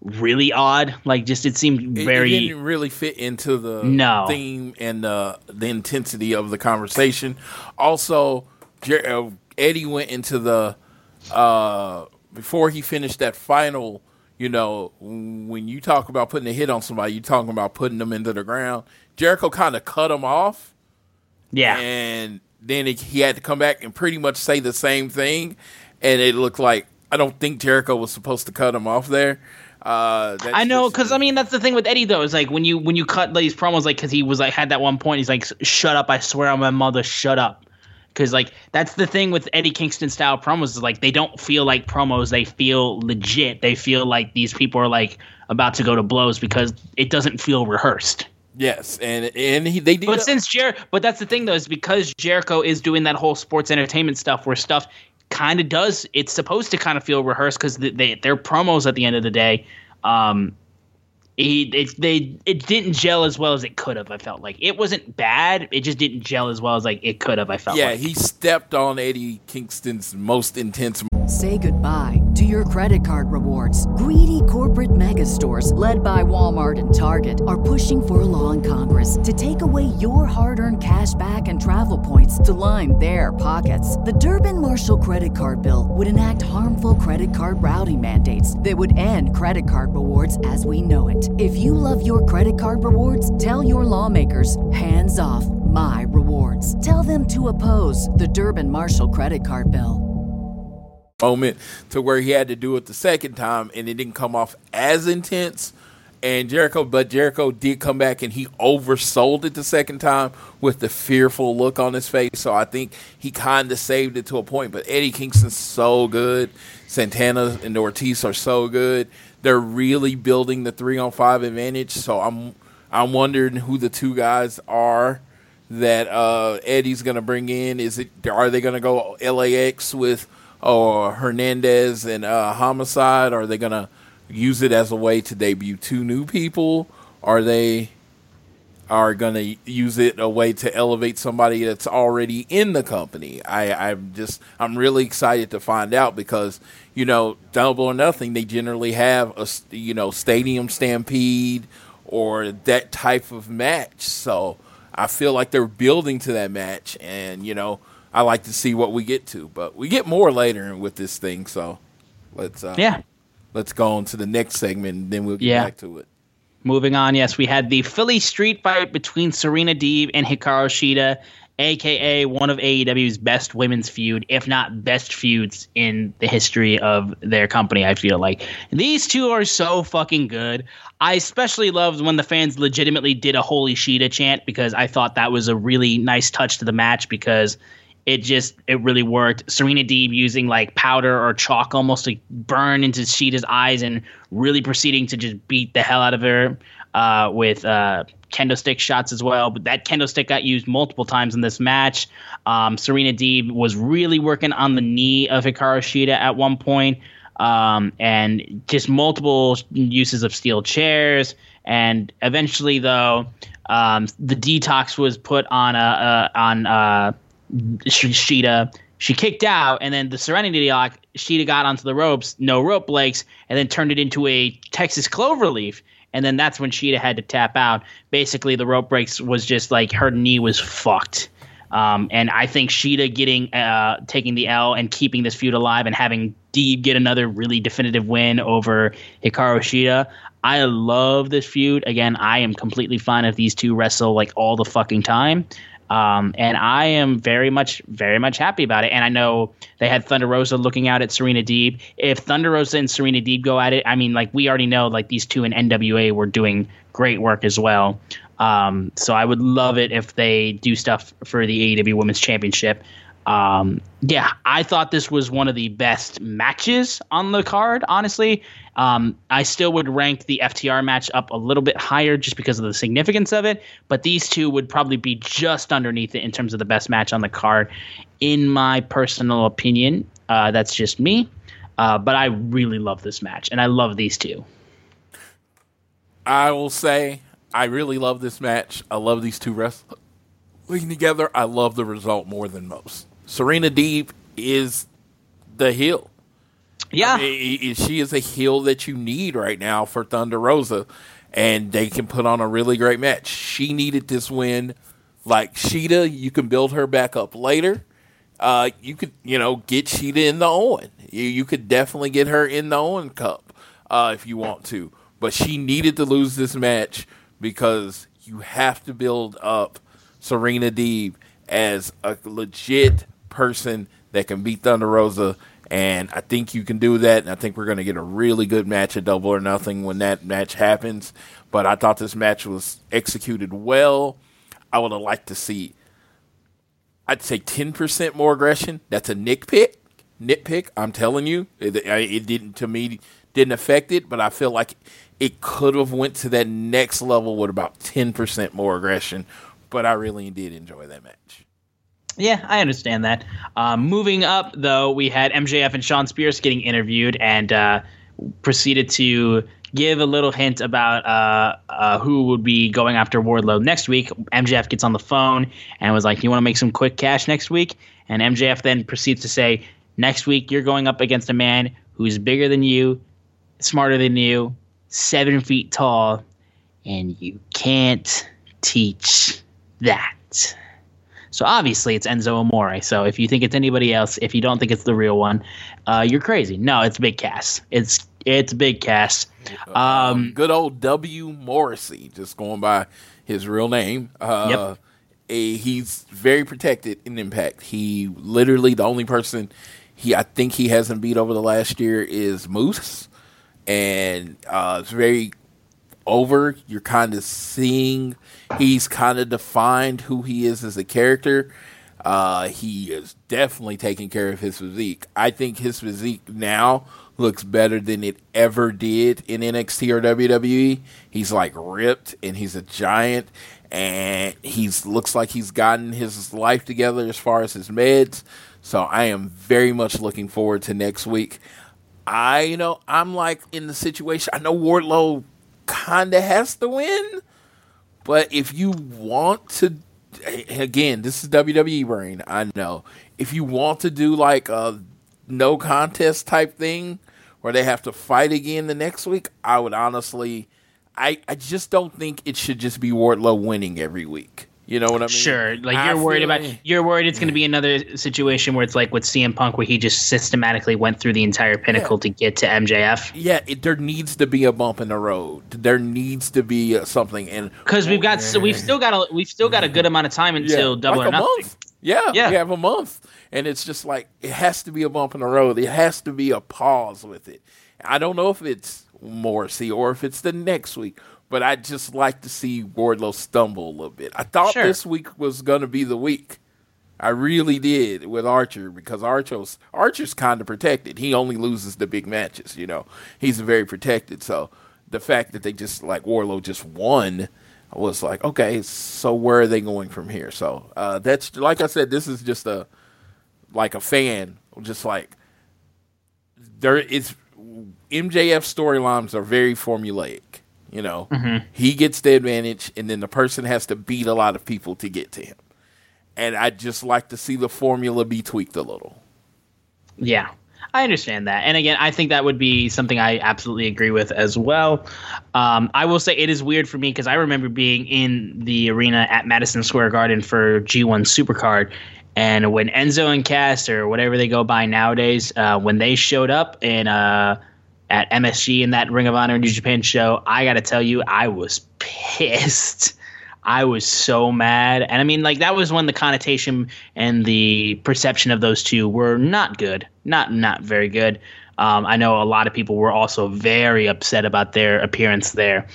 really odd. Like, just it seemed very it, didn't really fit into the no. theme and uh, the intensity of the conversation. Also, Jer- uh, Eddie went into the uh, before he finished that final. You know, when you talk about putting a hit on somebody, you're talking about putting them into the ground. Jericho kind of cut him off yeah. And then it, he had to come back and pretty much say the same thing. And it looked like, I don't think Jericho was supposed to cut him off there. Uh, I know, because I mean that's the thing with Eddie though is like when you when you cut these promos like because he was like had that one point he's like shut up I swear on my mother shut up because like that's the thing with Eddie Kingston style promos is like they don't feel like promos they feel legit they feel like these people are like about to go to blows because it doesn't feel rehearsed. Yes, and and he, they did. But since Jer, but that's the thing though, is because Jericho is doing that whole sports entertainment stuff where stuff kind of does. It's supposed to kind of feel rehearsed because they, they they're promos at the end of the day. Um, he it, they it didn't gel as well as it could have. I felt like it wasn't bad. It just didn't gel as well as like it could have. I felt. Yeah, like. he stepped on Eddie Kingston's most intense Say goodbye to your credit card rewards. Greedy corporate mega stores, led by Walmart and Target, are pushing for a law in Congress to take away your hard earned cash back and travel points to line their pockets. The Durbin Marshall credit card bill would enact harmful credit card routing mandates that would end credit card rewards as we know it. If you love your credit card rewards, tell your lawmakers hands off my rewards. Tell them to oppose the Durbin Marshall credit card bill moment to where he had to do it the second time and it didn't come off as intense and Jericho, but Jericho did come back and he oversold it the second time with the fearful look on his face. So I think he kind of saved it to a point. But Eddie Kingston's so good. Santana and Ortiz are so good. They're really building the three on five advantage. So I'm I'm wondering who the two guys are that uh, Eddie's going to bring in. Is it are they going to go LAX with or Hernandez and uh, Homicide? Are they going to use it as a way to debut two new people? Are they are going to use it a way to elevate somebody that's already in the company? I, I'm just I'm really excited to find out because you know Double or Nothing they generally have a you know stadium stampede or that type of match. So I feel like they're building to that match, and you know I like to see what we get to, but we get more later with this thing. So let's uh, yeah let's go on to the next segment and then we'll get Yeah. back to it. Moving on, yes, we had the Philly street fight between Serena Deeb and Hikaru Shida, aka one of AEW's best women's feud, if not best feuds in the history of their company. I feel like these two are so fucking good. I especially loved when the fans legitimately did a "Holy Shida" chant because I thought that was a really nice touch to the match because it just it really worked. Serena Deeb using like powder or chalk almost to burn into Shida's eyes and really proceeding to just beat the hell out of her uh, with uh, kendo stick shots as well. But that kendo stick got used multiple times in this match. Um, Serena Deeb was really working on the knee of Hikaru Shida at one point. Um, and just multiple uses of steel chairs. And eventually, though, um, the detox was put on a, a on uh, Sh- Shida. She kicked out, and then the Serenity Lock. Shida got onto the ropes, no rope breaks, and then turned it into a Texas Cloverleaf. And then that's when Shida had to tap out. Basically, the rope breaks was just like her knee was fucked. Um, and I think Shida getting uh, taking the L and keeping this feud alive and having Deeb get another really definitive win over Hikaru Shida. I love this feud. Again, I am completely fine if these two wrestle like all the fucking time. Um, and I am very much, very much happy about it. And I know they had Thunder Rosa looking out at Serena Deeb. If Thunder Rosa and Serena Deeb go at it, I mean, like we already know, like these two in NWA were doing great work as well. Um, so I would love it if they do stuff for the AEW Women's Championship. Um, yeah, I thought this was one of the best matches on the card. Honestly, um, I still would rank the FTR match up a little bit higher just because of the significance of it. But these two would probably be just underneath it in terms of the best match on the card, in my personal opinion. Uh, that's just me. Uh, but I really love this match, and I love these two. I will say I really love this match. I love these two wrestling together. I love the result more than most. Serena Deeb is the heel. Yeah, I mean, she is a heel that you need right now for Thunder Rosa, and they can put on a really great match. She needed this win. Like Shida, you can build her back up later. Uh, you could, you know, get Shida in the Owen. You, you could definitely get her in the Owen Cup uh, if you want to. But she needed to lose this match because you have to build up Serena Deeb as a legit person that can beat Thunder Rosa. And I think you can do that. And I think we're going to get a really good match at Double or Nothing when that match happens. But I thought this match was executed well. I would have liked to see, I'd say 10% more aggression. That's a nitpick. Nitpick. I'm telling you, it, it didn't to me didn't affect it, but I feel like it could have went to that next level with about 10% more aggression. But I really did enjoy that match. Yeah, I understand that. Um, moving up, though, we had MJF and Shawn Spears getting interviewed and uh, proceeded to give a little hint about uh, uh, who would be going after Wardlow next week. MJF gets on the phone and was like, "You want to make some quick cash next week?" And MJF then proceeds to say, "Next week, you're going up against a man who's bigger than you, smarter than you, seven feet tall, and you can't teach that." So obviously it's Enzo Amore. So if you think it's anybody else, if you don't think it's the real one, uh, you're crazy. No, it's Big Cass. It's it's Big Cass. Um, Good old W. Morrissey, just going by his real name. Uh, Yep. a, he's very protected in Impact. He literally the only person he I think he hasn't beat over the last year is Moose, and uh, it's very over. You're kind of seeing he's kind of defined who he is as a character. Uh, he is definitely taking care of his physique. I think his physique now looks better than it ever did in NXT or WWE. He's like ripped and he's a giant and he's looks like he's gotten his life together as far as his meds. So I am very much looking forward to next week. I, you know, I'm like in the situation. I know Wardlow kind of has to win, but if you want to, again, this is WWE brain. I know. If you want to do like a no contest type thing where they have to fight again the next week, I would honestly, I, I just don't think it should just be Wardlow winning every week. You know what I mean? Sure. Like I you're worried about like- you're worried it's going to be another situation where it's like with CM Punk where he just systematically went through the entire pinnacle to get to MJF. Yeah, it, there needs to be a bump in the road. There needs to be uh, something, and Because we've got so we've still got a we've still got a good amount of time until double like or a nothing. month. Yeah, Yeah. we have a month, and it's just like it has to be a bump in the road. It has to be a pause with it. I don't know if it's Morrissey or if it's the next week, but I just like to see Wardlow stumble a little bit. I thought Sure. this week was going to be the week. I really did with Archer because Archer's Archer's kind of protected. He only loses the big matches, you know. He's very protected. So the fact that they just like Wardlow just won I was like, okay, so where are they going from here? So uh, that's like I said, this is just a like a fan, just like there is MJF storylines are very formulaic. You know, he gets the advantage, and then the person has to beat a lot of people to get to him. And I just like to see the formula be tweaked a little. Yeah, I understand that. And again, I think that would be something I absolutely agree with as well. Um, I will say it is weird for me because I remember being in the arena at Madison Square Garden for G1 Supercard. And when Enzo and Cass, or whatever they go by nowadays, uh, when they showed up in uh, at MSG in that Ring of Honor New Japan show, I got to tell you, I was pissed. I was so mad. And I mean, like, that was when the connotation and the perception of those two were not good. Not, not very good. Um, I know a lot of people were also very upset about their appearance there.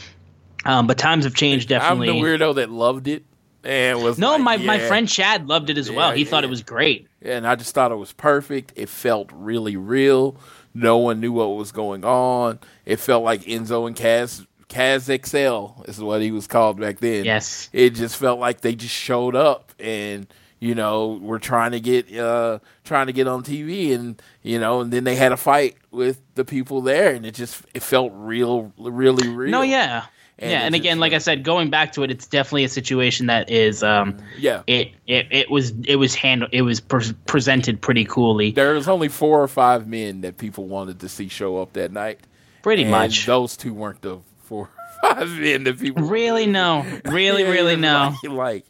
Um, but times have changed, definitely. I'm the weirdo that loved it and was no, like, my, my friend Chad loved it as well. Yeah, He thought it was great. and I just thought it was perfect. It felt really real. No one knew what was going on. It felt like Enzo and Cass Kaz XL is what he was called back then. Yes. It just felt like they just showed up and you know, were trying to get uh trying to get on TV and you know, and then they had a fight with the people there and it just it felt real really real. No, yeah. And yeah, and again, like I said, going back to it, it's definitely a situation that is, um, Yeah. it, it, it was, it was handled, it was pre- presented pretty coolly, There was only four or five men that people wanted to see show up that night. pretty and much. Those two weren't the four or *laughs* five men that people Really, no, really, Yeah, *laughs* really, no. Like,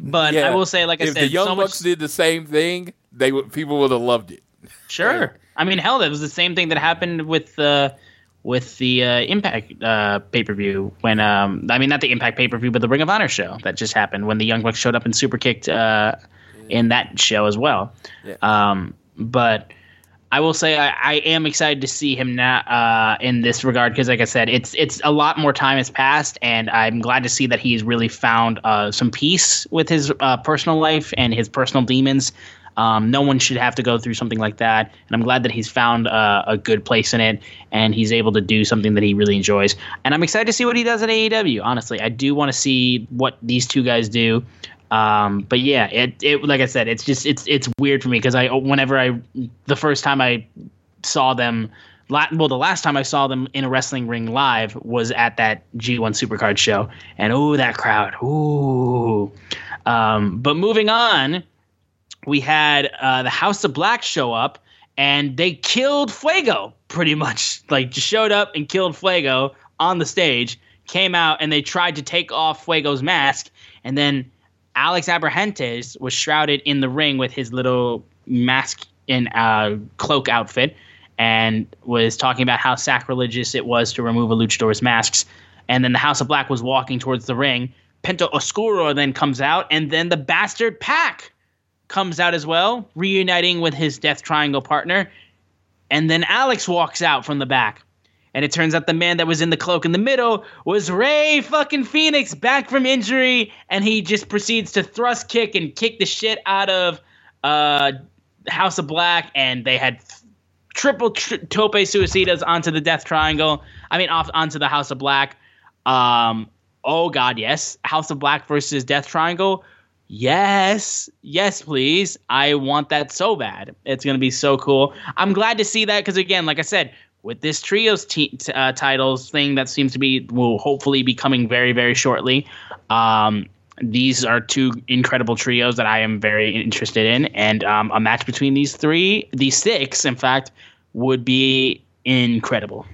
But yeah. I will say, like I if said, the Young so Bucks much. did the same thing, they would people would have loved it. Sure. I mean, hell, that was the same thing that happened with uh, with the uh, Impact uh, pay per view when um, I mean, not the Impact pay per view, but the Ring of Honor show that just happened when the Young Bucks showed up and super kicked uh, in that show as well. Yeah. Um, but I will say I, I am excited to see him now uh, in this regard because, like I said, it's it's a lot more time has passed, and I'm glad to see that he's really found uh, some peace with his uh, personal life and his personal demons. Um, no one should have to go through something like that, and I'm glad that he's found uh, a good place in it, and he's able to do something that he really enjoys. And I'm excited to see what he does at AEW. Honestly, I do want to see what these two guys do. Um, but yeah, it, it like I said, it's just it's it's weird for me because I whenever I the first time I saw them, well, the last time I saw them in a wrestling ring live was at that G1 Supercard show, and oh, that crowd, ooh. Um, but moving on, we had uh, the House of Black show up, and they killed Fuego pretty much. *laughs* Like just showed up and killed Fuego on the stage. Came out and they tried to take off Fuego's mask, and then Alex Abrahantes was shrouded in the ring with his little mask and uh, cloak outfit, and was talking about how sacrilegious it was to remove a luchador's masks. And then the House of Black was walking towards the ring. Penta Oscuro then comes out, and then the Bastard Pac comes out as well, reuniting with his Death Triangle partner. And then Alex walks out from the back. And it turns out the man that was in the cloak in the middle was Rey fucking Fenix back from injury. And he just proceeds to thrust kick and kick the shit out of uh, House of Black. And they had triple tri- tope suicidas onto the Death Triangle. I mean, off onto the House of Black. Um, oh, God, yes. House of Black versus Death Triangle. Yes, yes, please. I want that so bad. It's going to be so cool. I'm glad to see that because, again, like I said, with this trios t- t- uh, titles thing that seems to be will hopefully be coming very very shortly. Um, these are two incredible trios that I am very interested in, and um, a match between these three, these six, in fact, would be incredible.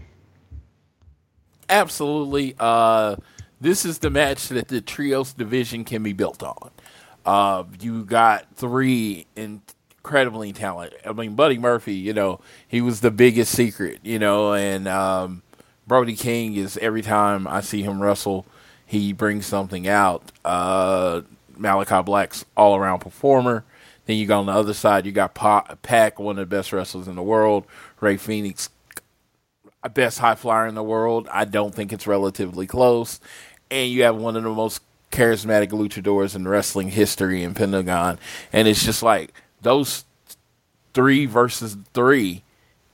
Absolutely. Uh, this is the match that the trios division can be built on. Uh, you got three incredibly talented. I mean, Buddy Murphy, you know, he was the biggest secret, you know, and um, Brody King is every time I see him wrestle, he brings something out. Uh, Malachi Black's all around performer. Then you got on the other side, you got Pac, one of the best wrestlers in the world. Rey Fenix, best high flyer in the world. I don't think it's relatively close. And you have one of the most charismatic luchadors in wrestling history in Pentagon. And it's just like those three versus three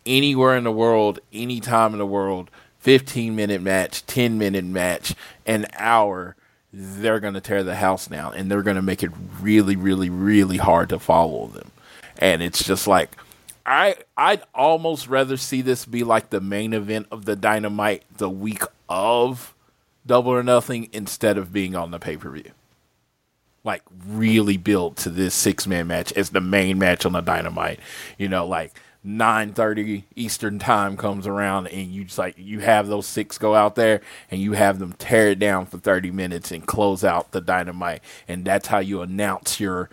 anywhere in the world, anytime in the world, 15 minute match, 10 minute match, an hour, they're going to tear the house down and they're going to make it really, really, really hard to follow them. And it's just like, I I'd almost rather see this be like the main event of the Dynamite the week of Double or Nothing instead of being on the pay per view like really built to this six man match as the main match on the Dynamite. You know, like nine thirty Eastern time comes around and you just like you have those six go out there and you have them tear it down for thirty minutes and close out the Dynamite, and that's how you announce your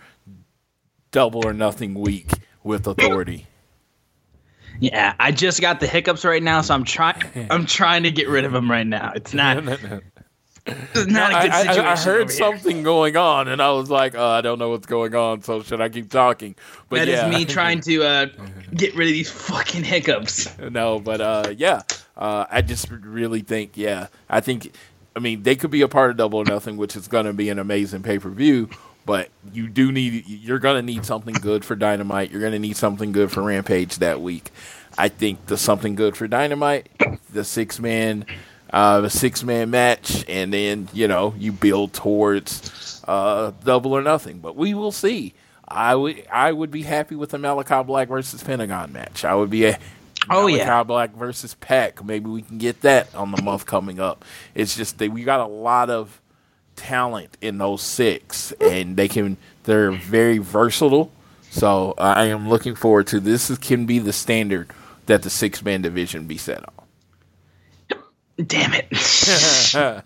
double or nothing week with authority. Yeah, I just got the hiccups right now, so I'm trying. *laughs* I'm trying to get rid of them right now. It's not. It's not a good situation. I, I, I heard something going on, and I was like, oh, I don't know what's going on. So should I keep talking? But that yeah. is me trying to uh, *laughs* get rid of these fucking hiccups. No, but uh, yeah, uh, I just really think, yeah, I think, I mean, they could be a part of Double or Nothing, which is going to be an amazing pay per view. But you do need, you're going to need something good for Dynamite. You're going to need something good for Rampage that week. I think the something good for Dynamite, the six man uh, a six man match, and then you know you build towards uh, double or nothing. But we will see. I would I would be happy with the Malachi Black versus Pentagon match. I would be a oh Malachi yeah Black versus Pac. Maybe we can get that on the month coming up. It's just that we got a lot of talent in those six, and they can they're very versatile. So I am looking forward to this. Can be the standard that the six man division be set on. Damn it. *laughs*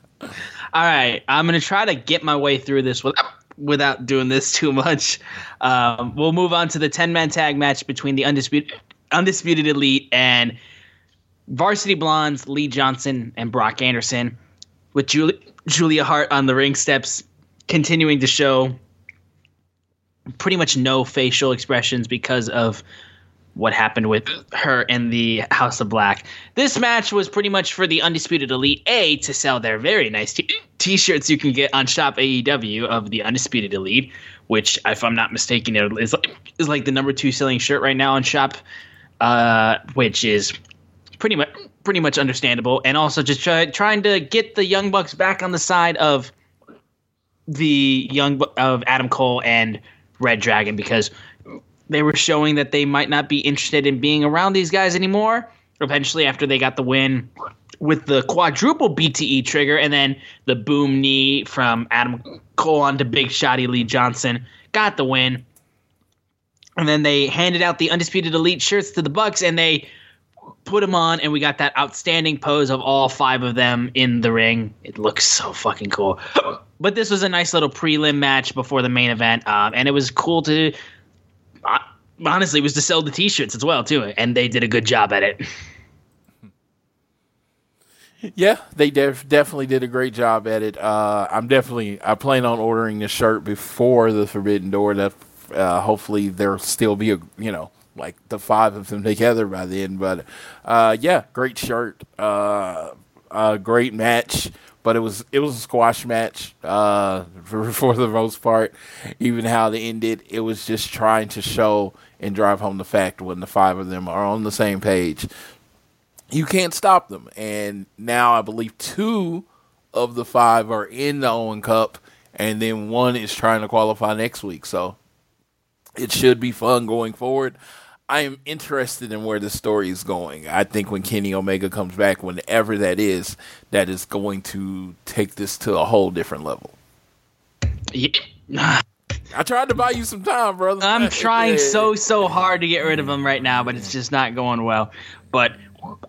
All right, I'm gonna try to get my way through this without without doing this too much. Um, we'll move on to the 10 man tag match between the undisputed undisputed elite and varsity blondes Lee Johnson and Brock Anderson, with Julie, Julia Hart on the ring steps, continuing to show pretty much no facial expressions because of what happened with her in the House of Black. This match was pretty much for the Undisputed Elite A to sell their very nice t- shirts you can get on Shop AEW of the Undisputed Elite, which, if I'm not mistaken, is like, is like the number two selling shirt right now on Shop, uh, which is pretty much pretty much understandable, and also just try, trying to get the Young Bucks back on the side of the young of Adam Cole and Red Dragon because they were showing that they might not be interested in being around these guys anymore. Eventually, after they got the win with the quadruple BTE trigger and then the boom knee from Adam Cole onto Big Shotty Lee Johnson, got the win. And then they handed out the undisputed elite shirts to the Bucks, and they put them on, and we got that outstanding pose of all five of them in the ring. It looks so fucking cool. *gasps* But this was a nice little prelim match before the main event, um, and it was cool to honestly was to sell the t-shirts as well too and they did a good job at it *laughs* yeah they def- definitely did a great job at it uh, i'm definitely i plan on ordering the shirt before the forbidden door that uh, hopefully there'll still be a you know like the five of them together by then. But uh, yeah, great shirt, uh, great match. But it was it was a squash match uh, *laughs* for for the most part. Even how they ended, it was just trying to show and drive home the fact when the five of them are on the same page, you can't stop them. And now I believe two of the five are in the Owen Cup, and then one is trying to qualify next week. So it should be fun going forward. I am interested in where the story is going. I think when Kenny Omega comes back, whenever that is, that is going to take this to a whole different level. Yeah. *sighs* I tried to buy you some time, brother. I'm *laughs* trying so so hard to get rid of him right now, but it's just not going well. But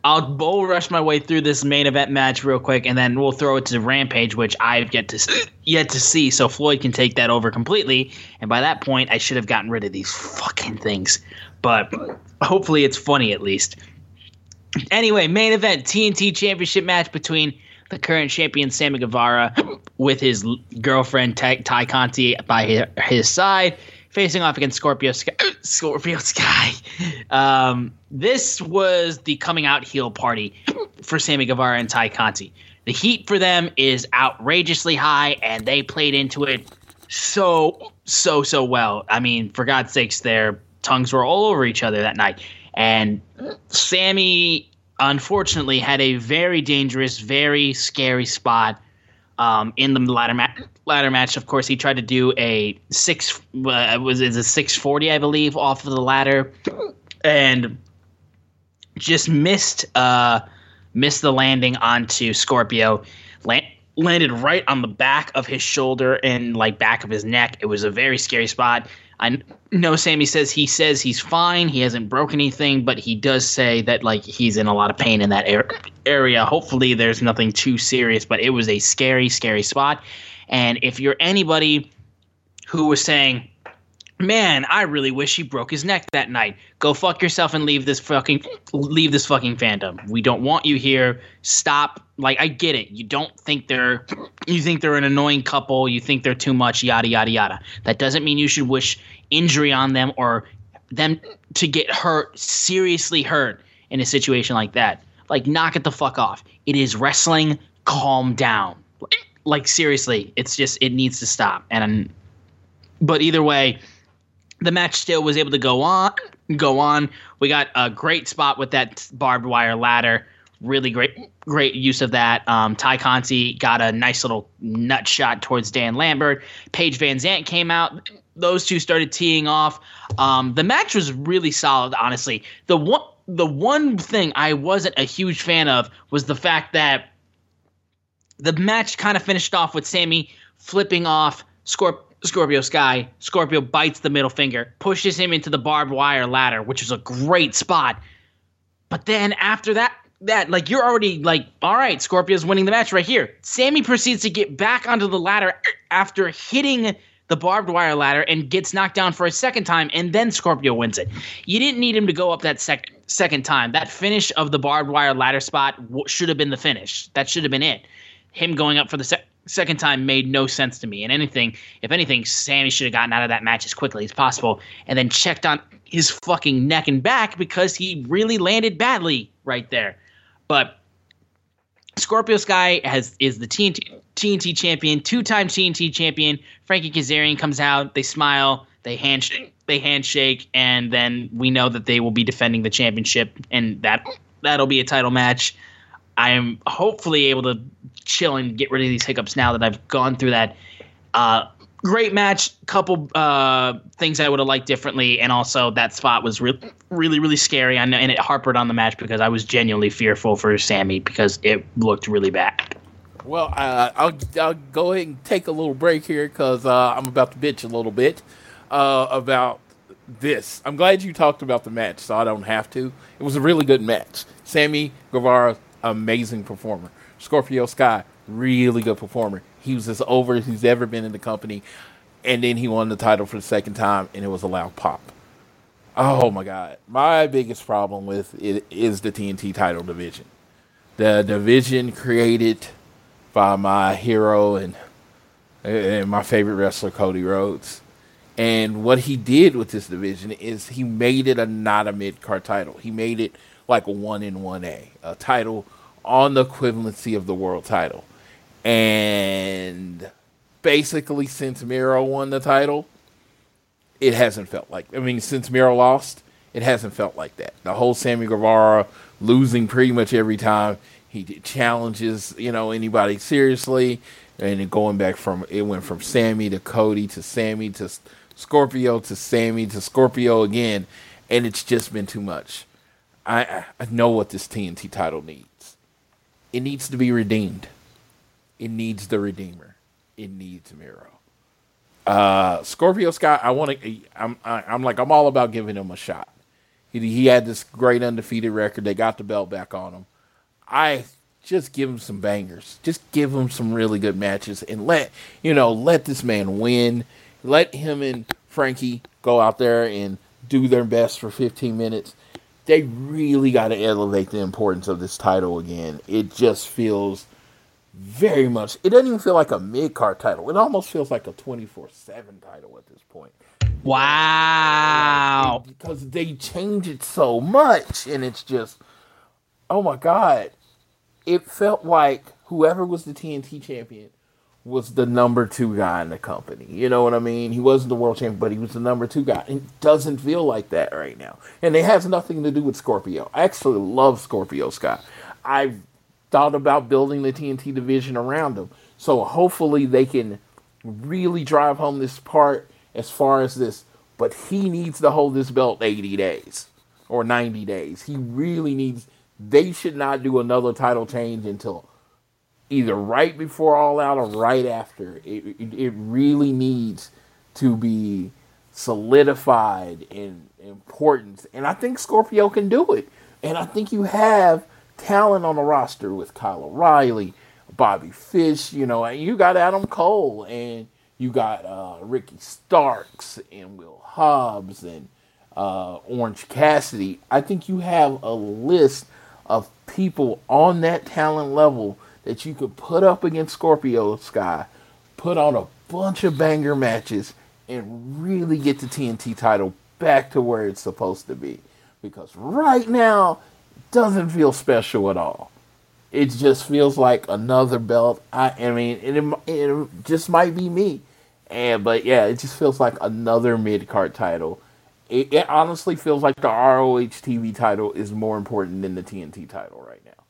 I'll bull rush my way through this main event match real quick, and then we'll throw it to Rampage, which I've yet to *clears throat* yet to see. So Floyd can take that over completely, and by that point, I should have gotten rid of these fucking things. But hopefully, it's funny at least. Anyway, main event TNT Championship match between the current champion Sammy Guevara with his girlfriend Ty, Tay Conti by his side facing off against Scorpio Sky. *coughs* Scorpio Sky. Um, this was the coming out heel party for Sammy Guevara and Tay Conti. The heat for them is outrageously high, and they played into it so, so, so well. I mean, for God's sakes, their tongues were all over each other that night. And Sammy, unfortunately, had a very dangerous, very scary spot um, in the ladder match. Ladder match, of course, he tried to do a six uh, was it a six forty, I believe, off of the ladder, and just missed uh, missed the landing onto Scorpio. Land, landed right on the back of his shoulder and like back of his neck. It was a very scary spot. I know Sammy says he says he's fine. He hasn't broken anything, but he does say that like he's in a lot of pain in that area. Hopefully, there's nothing too serious, but it was a scary, scary spot. And if you're anybody who was saying, "Man, I really wish he broke his neck that night," go fuck yourself and leave this fucking leave this fucking fandom. We don't want you here. Stop. Like I get it. You don't think they're you think they're an annoying couple. You think they're too much. Yada yada yada. That doesn't mean you should wish injury on them or them to get hurt seriously hurt in a situation like that. Like knock it the fuck off. It is wrestling. Calm down. Like seriously, it's just it needs to stop. And but either way, the match still was able to go on. Go on. We got a great spot with that barbed wire ladder. Really great, great use of that. Um, Tay Conti got a nice little nut shot towards Dan Lambert. Paige VanZant came out. Those two started teeing off. Um, the match was really solid, honestly. The one, the one thing I wasn't a huge fan of was the fact that the match kind of finished off with Sammy flipping off Scorp- Scorpio Sky. Scorpio bites the middle finger, pushes him into the barbed wire ladder, which is a great spot. But then after that, that like you're already like, all right, Scorpio's winning the match right here. Sammy proceeds to get back onto the ladder after hitting the barbed wire ladder and gets knocked down for a second time, and then Scorpio wins it. You didn't need him to go up that sec- second time. That finish of the barbed wire ladder spot w- should have been the finish. That should have been it. Him going up for the se- second time made no sense to me. And anything, if anything, Sammy should have gotten out of that match as quickly as possible and then checked on his fucking neck and back because he really landed badly right there. But Scorpio Sky has is the TNT, TNT champion, two-time TNT champion. Frankie Kazarian comes out. They smile. They handshake. They handshake, and then we know that they will be defending the championship, and that that'll be a title match. I am hopefully able to chill and get rid of these hiccups now that I've gone through that. Uh, great match. Couple uh, things I would have liked differently, and also that spot was re- really, really scary. Know, and it harpered on the match because I was genuinely fearful for Sammy because it looked really bad. Well, uh, I'll I'll go ahead and take a little break here because uh, I'm about to bitch a little bit uh, about this. I'm glad you talked about the match, so I don't have to. It was a really good match. Sammy Guevara, amazing performer. Scorpio Sky, really good performer. He was as over as he's ever been in the company, and then he won the title for the second time, and it was a loud pop. Oh my God! My biggest problem with it is the TNT title division. The division created by my hero and, and my favorite wrestler Cody Rhodes. And what he did with this division is he made it a not a mid card title. He made it like a one in one A, a title on the equivalency of the world title. And basically, since Miro won the title, it hasn't felt like. I mean, since Miro lost, it hasn't felt like that. The whole Sammy Guevara losing pretty much every time he challenges, you know, anybody seriously, and going back from it went from Sammy to Cody to Sammy to Scorpio to Sammy to Scorpio again, and it's just been too much. I I know what this TNT title needs. It needs to be redeemed. It needs the Redeemer. It needs Miro. Uh, Scorpio Sky, I want to. I'm I, I'm like I'm all about giving him a shot. He he had this great undefeated record. They got the belt back on him. I just give him some bangers. Just give him some really good matches and let you know let this man win. Let him and Frankie go out there and do their best for 15 minutes. They really got to elevate the importance of this title again. It just feels very much. It doesn't even feel like a mid card title. It almost feels like a 24 7 title at this point. Wow. Because they change it so much, and it's just, oh my God. It felt like whoever was the TNT champion was the number two guy in the company. You know what I mean? He wasn't the world champion, but he was the number two guy. It doesn't feel like that right now. And it has nothing to do with Scorpio. I actually love Scorpio Sky. I've thought about building the TNT division around him. So hopefully they can really drive home this part as far as this. But he needs to hold this belt 80 days or 90 days. He really needs. They should not do another title change until either right before All Out or right after. It, it, it really needs to be solidified in importance. And I think Scorpio can do it. And I think you have talent on the roster with Kyle O'Reilly, Bobby Fish, you know, and you got Adam Cole and you got uh, Ricky Starks and Will Hobbs and uh, Orange Cassidy. I think you have a list of people on that talent level that you could put up against Scorpio Sky, put on a bunch of banger matches, and really get the TNT title back to where it's supposed to be. Because right now, it doesn't feel special at all. It just feels like another belt. I, I mean, it, it just might be me. And but yeah, it just feels like another mid card title. It, it honestly feels like the ROH TV title is more important than the TNT title right now.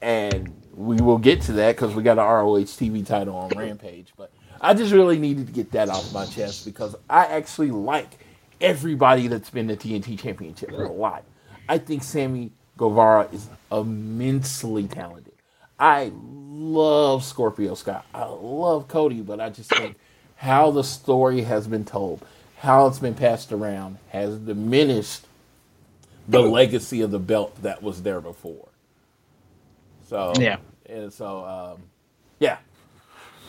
And we will get to that because we got an ROH TV title on Rampage. But I just really needed to get that off my chest because I actually like everybody that's been the TNT Championship a lot. I think Sammy Guevara is immensely talented. I love Scorpio Sky. I love Cody, but I just think how the story has been told, how it's been passed around, has diminished the legacy of the belt that was there before. So yeah, and so um, yeah.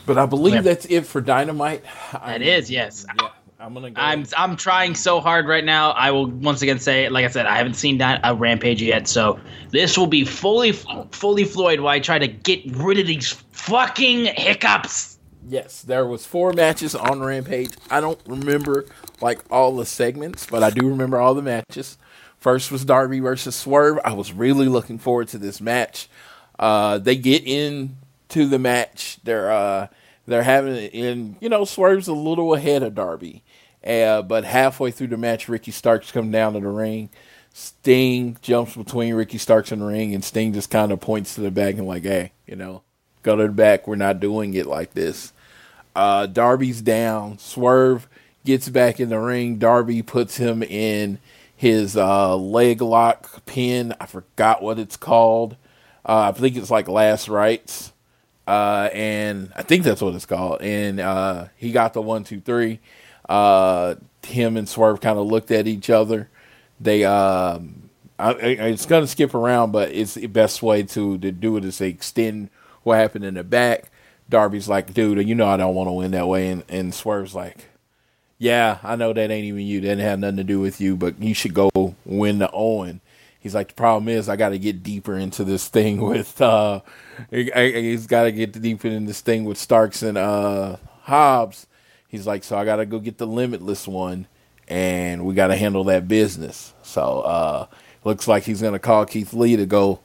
But I believe Yeah. that's it for Dynamite. That is, yes. Yeah, I'm gonna go. I'm I'm trying so hard right now. I will once again say, like I said, I haven't seen that a rampage yet, so this will be fully fully Floyd while I try to get rid of these fucking hiccups. Yes, there was four matches on Rampage. I don't remember like all the segments, but I do remember all the matches. First was Darby versus Swerve. I was really looking forward to this match. Uh, they get into the match. They're uh, they're having it in. You know, Swerve's a little ahead of Darby, uh, but halfway through the match, Ricky Starks come down to the ring. Sting jumps between Ricky Starks and the ring, and Sting just kind of points to the back and like, "Hey, you know, go to the back. We're not doing it like this." Uh, Darby's down. Swerve gets back in the ring. Darby puts him in his uh, leg lock pin. I forgot what it's called. Uh, I think it's like last rights. Uh, and I think that's what it's called. And uh, he got the one, two, three. Uh, him and Swerve kind of looked at each other. They, um, I, I, it's gonna skip around, but it's the best way to to do it is to extend what happened in the back. Darby's like, dude, you know I don't want to win that way, and and Swerve's like, yeah, I know that ain't even you. That didn't have nothing to do with you, but you should go win the Owen. He's like, the problem is I got to get deeper into this thing with, uh, I- I- he's got to get deeper in this thing with Starks and, uh, Hobbs. He's like, so I got to go get the limitless one, and we got to handle that business. So uh, looks like he's gonna call Keith Lee to go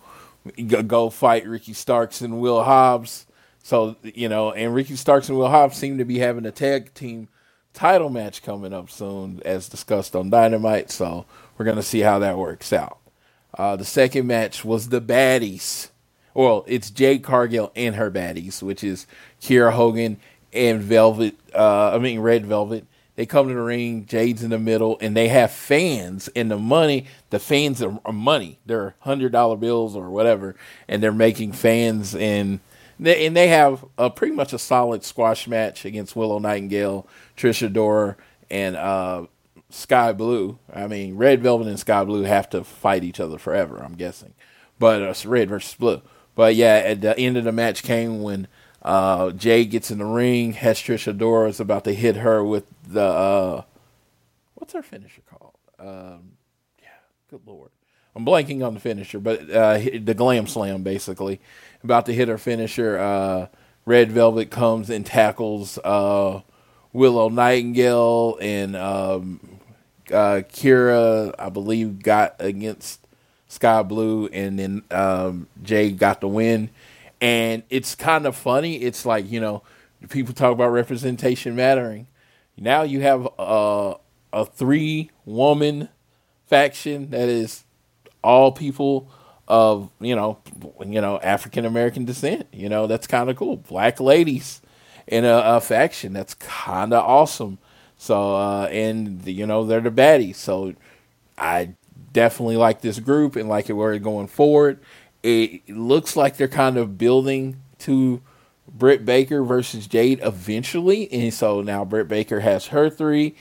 go fight Ricky Starks and Will Hobbs. So you know, and Ricky Starks and Will Hobbs seem to be having a tag team title match coming up soon, as discussed on Dynamite. So we're gonna see how that works out. Uh, the second match was the baddies. Well, it's Jade Cargill and her baddies, which is Kiera Hogan and Velvet. Uh, I mean Red Velvet. They come to the ring. Jade's in the middle, and they have fans. And the money, the fans are, are money. They're hundred dollar bills or whatever, and they're making fans and. They, and they have a pretty much a solid squash match against Willow Nightingale, Trish Adora, and uh, Skye Blue. I mean, Red Velvet and Skye Blue have to fight each other forever. I'm guessing, but it's Red versus Blue. But yeah, at the end of the match came when uh, Jay gets in the ring. Has Trish Adora is about to hit her with the uh, what's her finisher called? Um, yeah, good lord, I'm blanking on the finisher, but uh, the Glam Slam basically about to hit her finisher. Uh, Red Velvet comes and tackles uh, Willow Nightingale and um, uh, Kiera, I believe, got against Skye Blue, and then um, Jay got the win. And it's kind of funny. It's like you know, people talk about representation mattering. Now you have a, a three woman faction that is all people of you know you know African American descent. You know that's kind of cool. Black ladies in a, a faction that's kind of awesome. So uh, and you know they're the baddies. So I definitely like this group and like it where it's going forward. It looks like they're kind of building to Britt Baker versus Jade eventually, and so now Britt Baker has her three,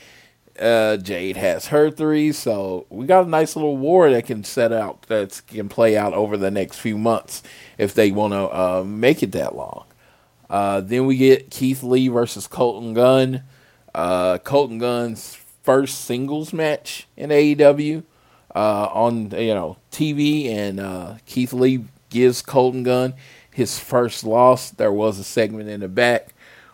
uh, Jade has her three, so we got a nice little war that can set out that can play out over the next few months if they want to uh, make it that long. Uh, then we get Keith Lee versus Colton Gunn. Uh, Colton Gunn's first singles match in AEW uh, on you know TV, and uh, Keith Lee gives Colton Gunn his first loss. There was a segment in the back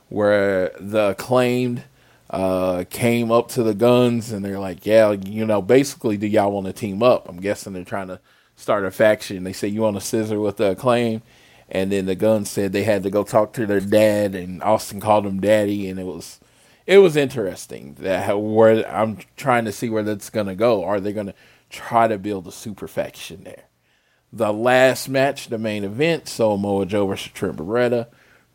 where the acclaimed uh, came up to the Gunns and they're like, "Yeah, you know, basically, do y'all want to team up?" I'm guessing they're trying to start a faction. They say, "You want to scissor with the acclaim?" And then the Gunns said they had to go talk to their dad, and Austin called him daddy, and it was it was interesting that where I'm trying to see where that's gonna go. Are they gonna try to build a super faction there? The last match, the main event, Samoa Joe versus Trent Beretta,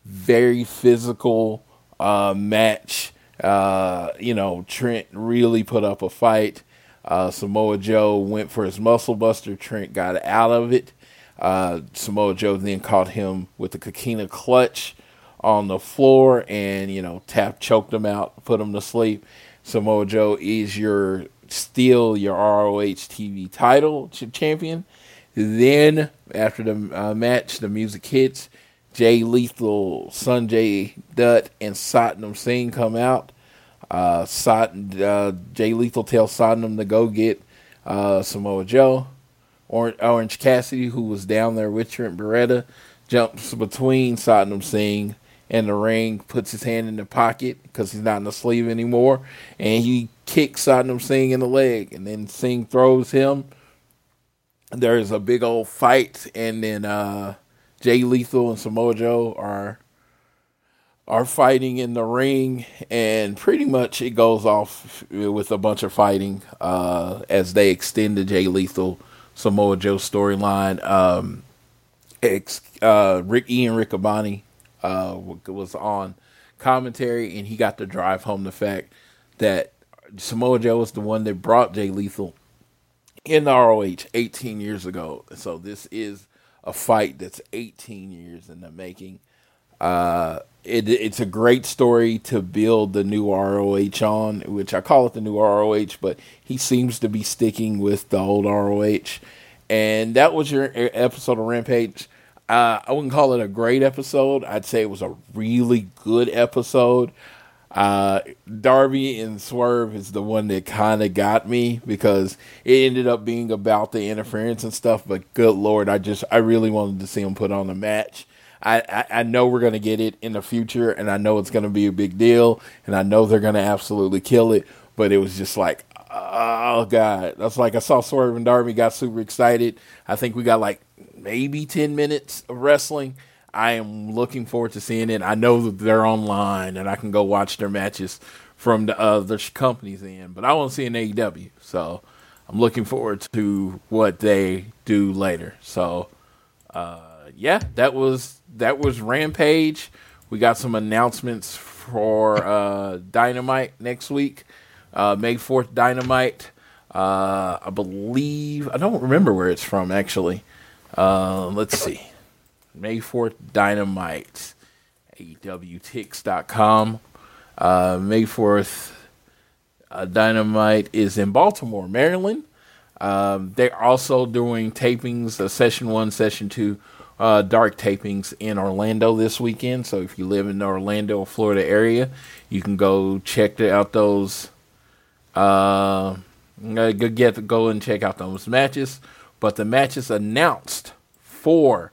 very physical uh, match. Uh, you know, Trent really put up a fight. Uh, Samoa Joe went for his muscle buster. Trent got out of it. Uh, Samoa Joe then caught him with the Coquina clutch on the floor and, you know, tap choked him out, put him to sleep. Samoa Joe is your still your ROH TV title champion. Then, after the uh, match, the music hits. Jay Lethal, Sanjay Dutt, and Satnam Singh come out. Uh, Sat, uh, Jay Lethal tells Satnam to go get uh, Samoa Joe. Orange, Orange Cassidy, who was down there with Trent Beretta, jumps between Satnam Singh and the ring, puts his hand in the pocket because he's not in the sleeve anymore, and he kicks Satnam Singh in the leg. And then Singh throws him. There's a big old fight, and then uh, Jay Lethal and Samoa Joe are are fighting in the ring, and pretty much it goes off with a bunch of fighting uh, as they extend the Jay Lethal Samoa Joe storyline. Um, ex, uh, Rick Ian Riccaboni uh, was on commentary, and he got to drive home the fact that Samoa Joe was the one that brought Jay Lethal in the ROH 18 years ago. So this is a fight that's 18 years in the making. Uh, it, it's a great story to build the new ROH on, which I call it the new ROH, but he seems to be sticking with the old ROH. And that was your episode of Rampage. Uh, I wouldn't call it a great episode. I'd say it was a really good episode. Uh, Darby and Swerve is the one that kind of got me because it ended up being about the interference and stuff. But good lord, I just I really wanted to see him put on a match. I, I, I know we're to get it in the future, and I know it's to be a big deal, and I know they're to absolutely kill it. But it was just like, oh god, that's like I saw Swerve and Darby got super excited. I think we got like maybe ten minutes of wrestling. I am looking forward to seeing it. I know that they're online, and I can go watch their matches from the other companies in. But I want to see an AEW, so I'm looking forward to what they do later. So, uh, yeah, that was that was Rampage. We got some announcements for uh, Dynamite next week. Uh, May Fourth Dynamite. Uh, I believe I don't remember where it's from actually. Uh, let's see. May Fourth Dynamite. AEWTix.com. Uh, May Fourth uh, Dynamite is in Baltimore, Maryland. Um, they're also doing tapings, uh, session one, session two, uh, dark tapings in Orlando this weekend. So if you live in the Orlando, Florida area, you can go check out those. Uh, get go and check out those matches. But the matches announced for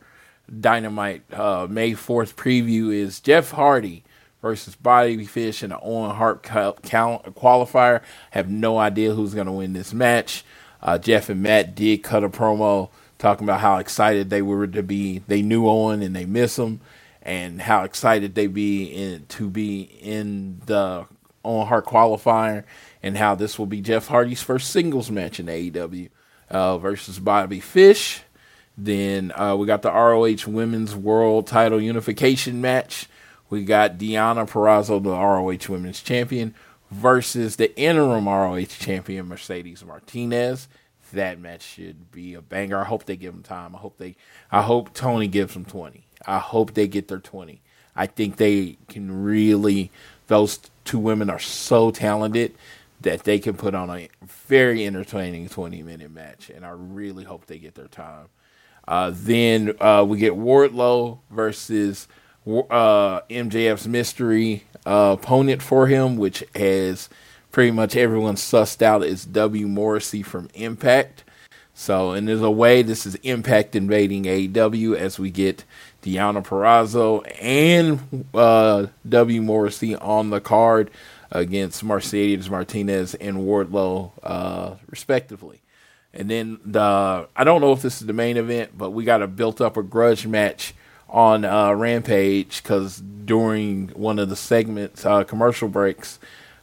Dynamite uh, May fourth preview is Jeff Hardy versus Bobby Fish in an Owen Hart qualifier. Have no idea who's going to win this match. Uh, Jeff and Matt did cut a promo talking about how excited they were to be. They knew Owen and they miss him, and how excited they be in, to be in the Owen Hart qualifier, and how this will be Jeff Hardy's first singles match in AEW uh, versus Bobby Fish. Then uh, we got the ROH Women's World Title Unification match. We got Deonna Purrazzo, the ROH Women's Champion, versus the interim ROH champion Mercedes Martinez. That match should be a banger. I hope they give them time. I hope they. I hope Tony gives them twenty. I hope they get their twenty. I think they can really. Those two women are so talented that they can put on a very entertaining twenty minute match, and I really hope they get their time. Uh, then uh, we get Wardlow versus uh, MJF's mystery uh, opponent for him, which has pretty much everyone sussed out as W. Morrissey from Impact. So, and there's a way this is Impact invading AEW as we get Deonna Purrazzo and uh, W. Morrissey on the card against Mercedes Martinez and Wardlow, uh, respectively. And then the I don't know if this is the main event, but we got a built up a grudge match on uh, Rampage because during one of the segments, uh, commercial breaks,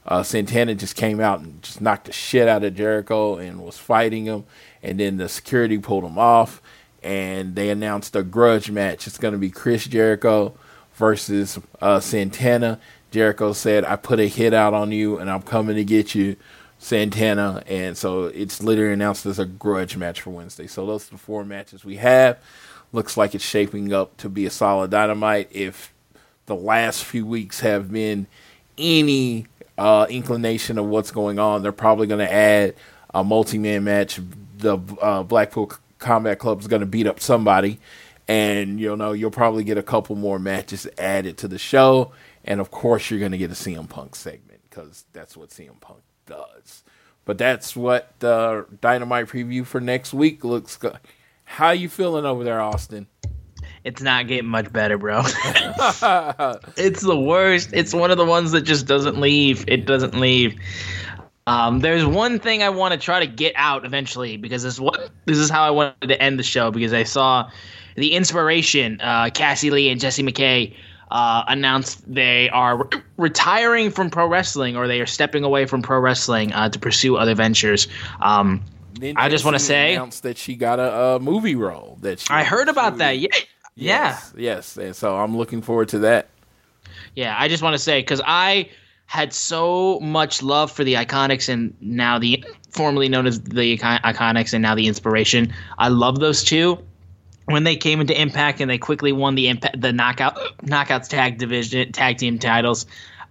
uh, Santana just came out and just knocked the shit out of Jericho and was fighting him. And then the security pulled him off, and they announced a grudge match. It's going to be Chris Jericho versus uh, Santana. Jericho said, I put a hit out on you, and I'm coming to get you. Santana, and so it's literally announced as a grudge match for Wednesday. So those are the four matches we have looks like it's shaping up to be a solid dynamite. If the last few weeks have been any uh, inclination of what's going on, they're probably going to add a multi-man match. The uh, Blackpool Combat Club is going to beat up somebody, and you know you'll probably get a couple more matches added to the show. And of course, you're going to get a CM Punk segment because that's what CM Punk does. But that's what the Dynamite preview for next week looks like. How you feeling over there, Austin? It's not getting much better, bro. *laughs* *laughs* it's the worst. It's one of the ones that just doesn't leave. It doesn't leave. Um, there's one thing I want to try to get out eventually because this is what this is how I wanted to end the show because I saw the inspiration. Uh, Cassie Lee and Jesse McKay uh, announced they are re- retiring from pro wrestling or they are stepping away from pro wrestling uh, to pursue other ventures. Um, I just want to say announced that she got a, a movie role. That I heard about that. Yeah, yes, yeah, yes. And so I'm looking forward to that. Yeah, I just want to say because I had so much love for the Iconics and now the formerly known as the Iconics and now the Inspiration. I love those two. When they came into Impact and they quickly won the impact, the knockout knockouts tag division tag team titles,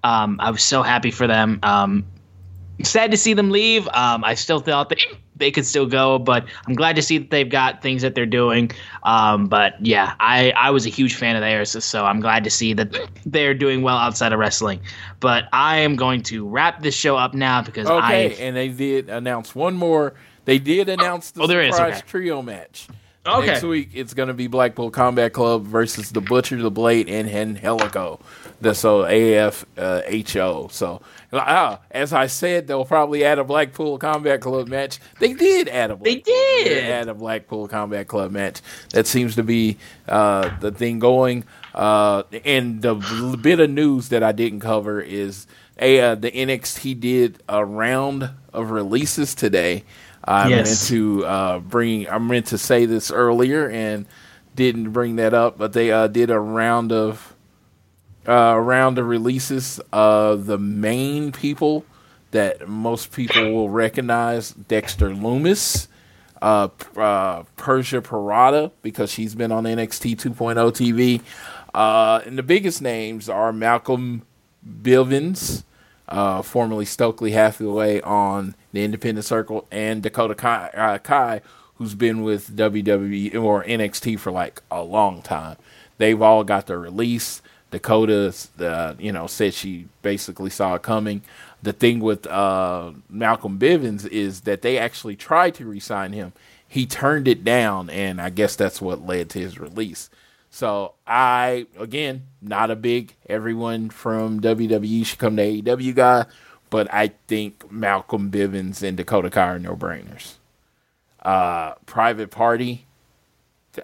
um, I was so happy for them. Um, sad to see them leave. Um, I still thought they they could still go, but I'm glad to see that they've got things that they're doing. Um, but yeah, I, I was a huge fan of theirs, so I'm glad to see that they're doing well outside of wrestling. But I am going to wrap this show up now because okay, I and they did announce one more. They did announce the oh, surprise is, okay. trio match. Okay. Next week it's going to be Blackpool Combat Club versus the Butcher, the Blade, and Helico, That's so AF uh, HO. So uh, as I said, they'll probably add a Blackpool Combat Club match. They did add a. They did. add a Blackpool Combat Club match. That seems to be uh, the thing going. Uh, and the bit of news that I didn't cover is a uh, the NXT did a round of releases today. I Yes. meant to uh, bring. I meant to say this earlier and didn't bring that up, but they uh, did a round of uh, round of releases. Uh, the main people that most people will recognize: Dexter Lumis, uh, uh, Persia Pirotta, because she's been on NXT 2.0 TV, uh, and the biggest names are Malcolm Bivens, uh, formerly Stokely Hathaway on the Independent Circle, and Dakota Kai, uh, Kai, who's been with WWE or NXT for like a long time. They've all got their release. Dakota, uh, you know, said she basically saw it coming. The thing with uh, Malcolm Bivens is that they actually tried to re-sign him. He turned it down, and I guess that's what led to his release. So I, again, not a big everyone from WWE should come to AEW guy, but I think Malcolm Bivens and Dakota Kai are no brainers. Uh, Private Party,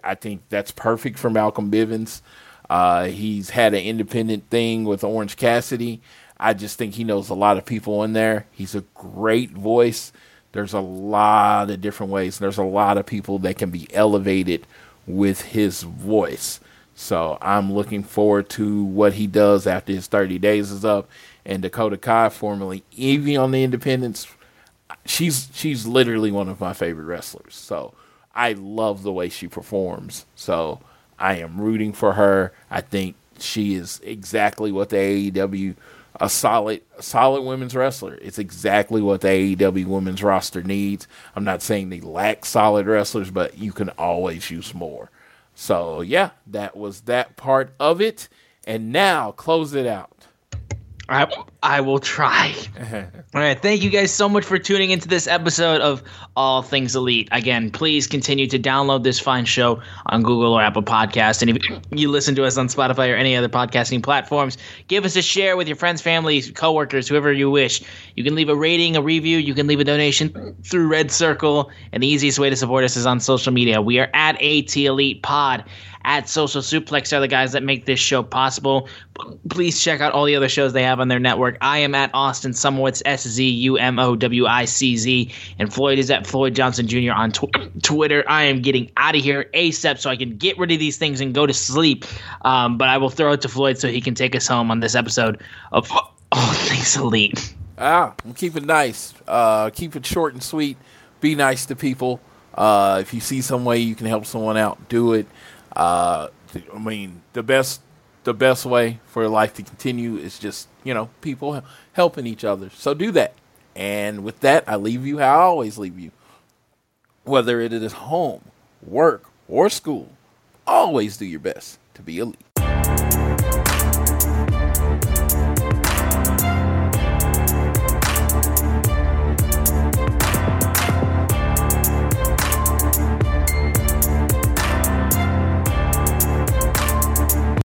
I think that's perfect for Malcolm Bivens. Uh, he's had an independent thing with Orange Cassidy. I just think he knows a lot of people in there. He's a great voice. There's a lot of different ways. There's a lot of people that can be elevated with his voice. So I'm looking forward to what he does after his 30 days is up. And Dakota Kai, formerly Evie on the Independence, she's she's literally one of my favorite wrestlers. So I love the way she performs. So I am rooting for her. I think she is exactly what the AEW a solid solid women's wrestler. It's exactly what the AEW women's roster needs. I'm not saying they lack solid wrestlers, but you can always use more. So yeah, that was that part of it. And now close it out. I, I will try. *laughs* All right. Thank you guys so much for tuning into this episode of All Things Elite. Again, please continue to download this fine show on Google or Apple Podcast. And if you listen to us on Spotify or any other podcasting platforms, give us a share with your friends, family, coworkers, whoever you wish. You can leave a rating, a review. You can leave a donation through Red Circle. And the easiest way to support us is on social media. We are at AT Elite Pod at Social Suplex are the guys that make this show possible. Please check out all the other shows they have on their network. I am at Austin Szumowicz, S Z U M O W I C Z, and Floyd is at Floyd Johnson Jr. on tw- *clears throat* Twitter. I am getting out of here ASAP so I can get rid of these things and go to sleep. Um, but I will throw it to Floyd so he can take us home on this episode of All Things Elite. Ah, keep it nice. Uh, keep it short and sweet. Be nice to people. Uh, if you see some way you can help someone out, do it. Uh, I mean, the best the best way for life to continue is just you know people helping each other. So do that. And with that, I leave you how I always leave you. Whether it is home, work, or school, always do your best to be elite.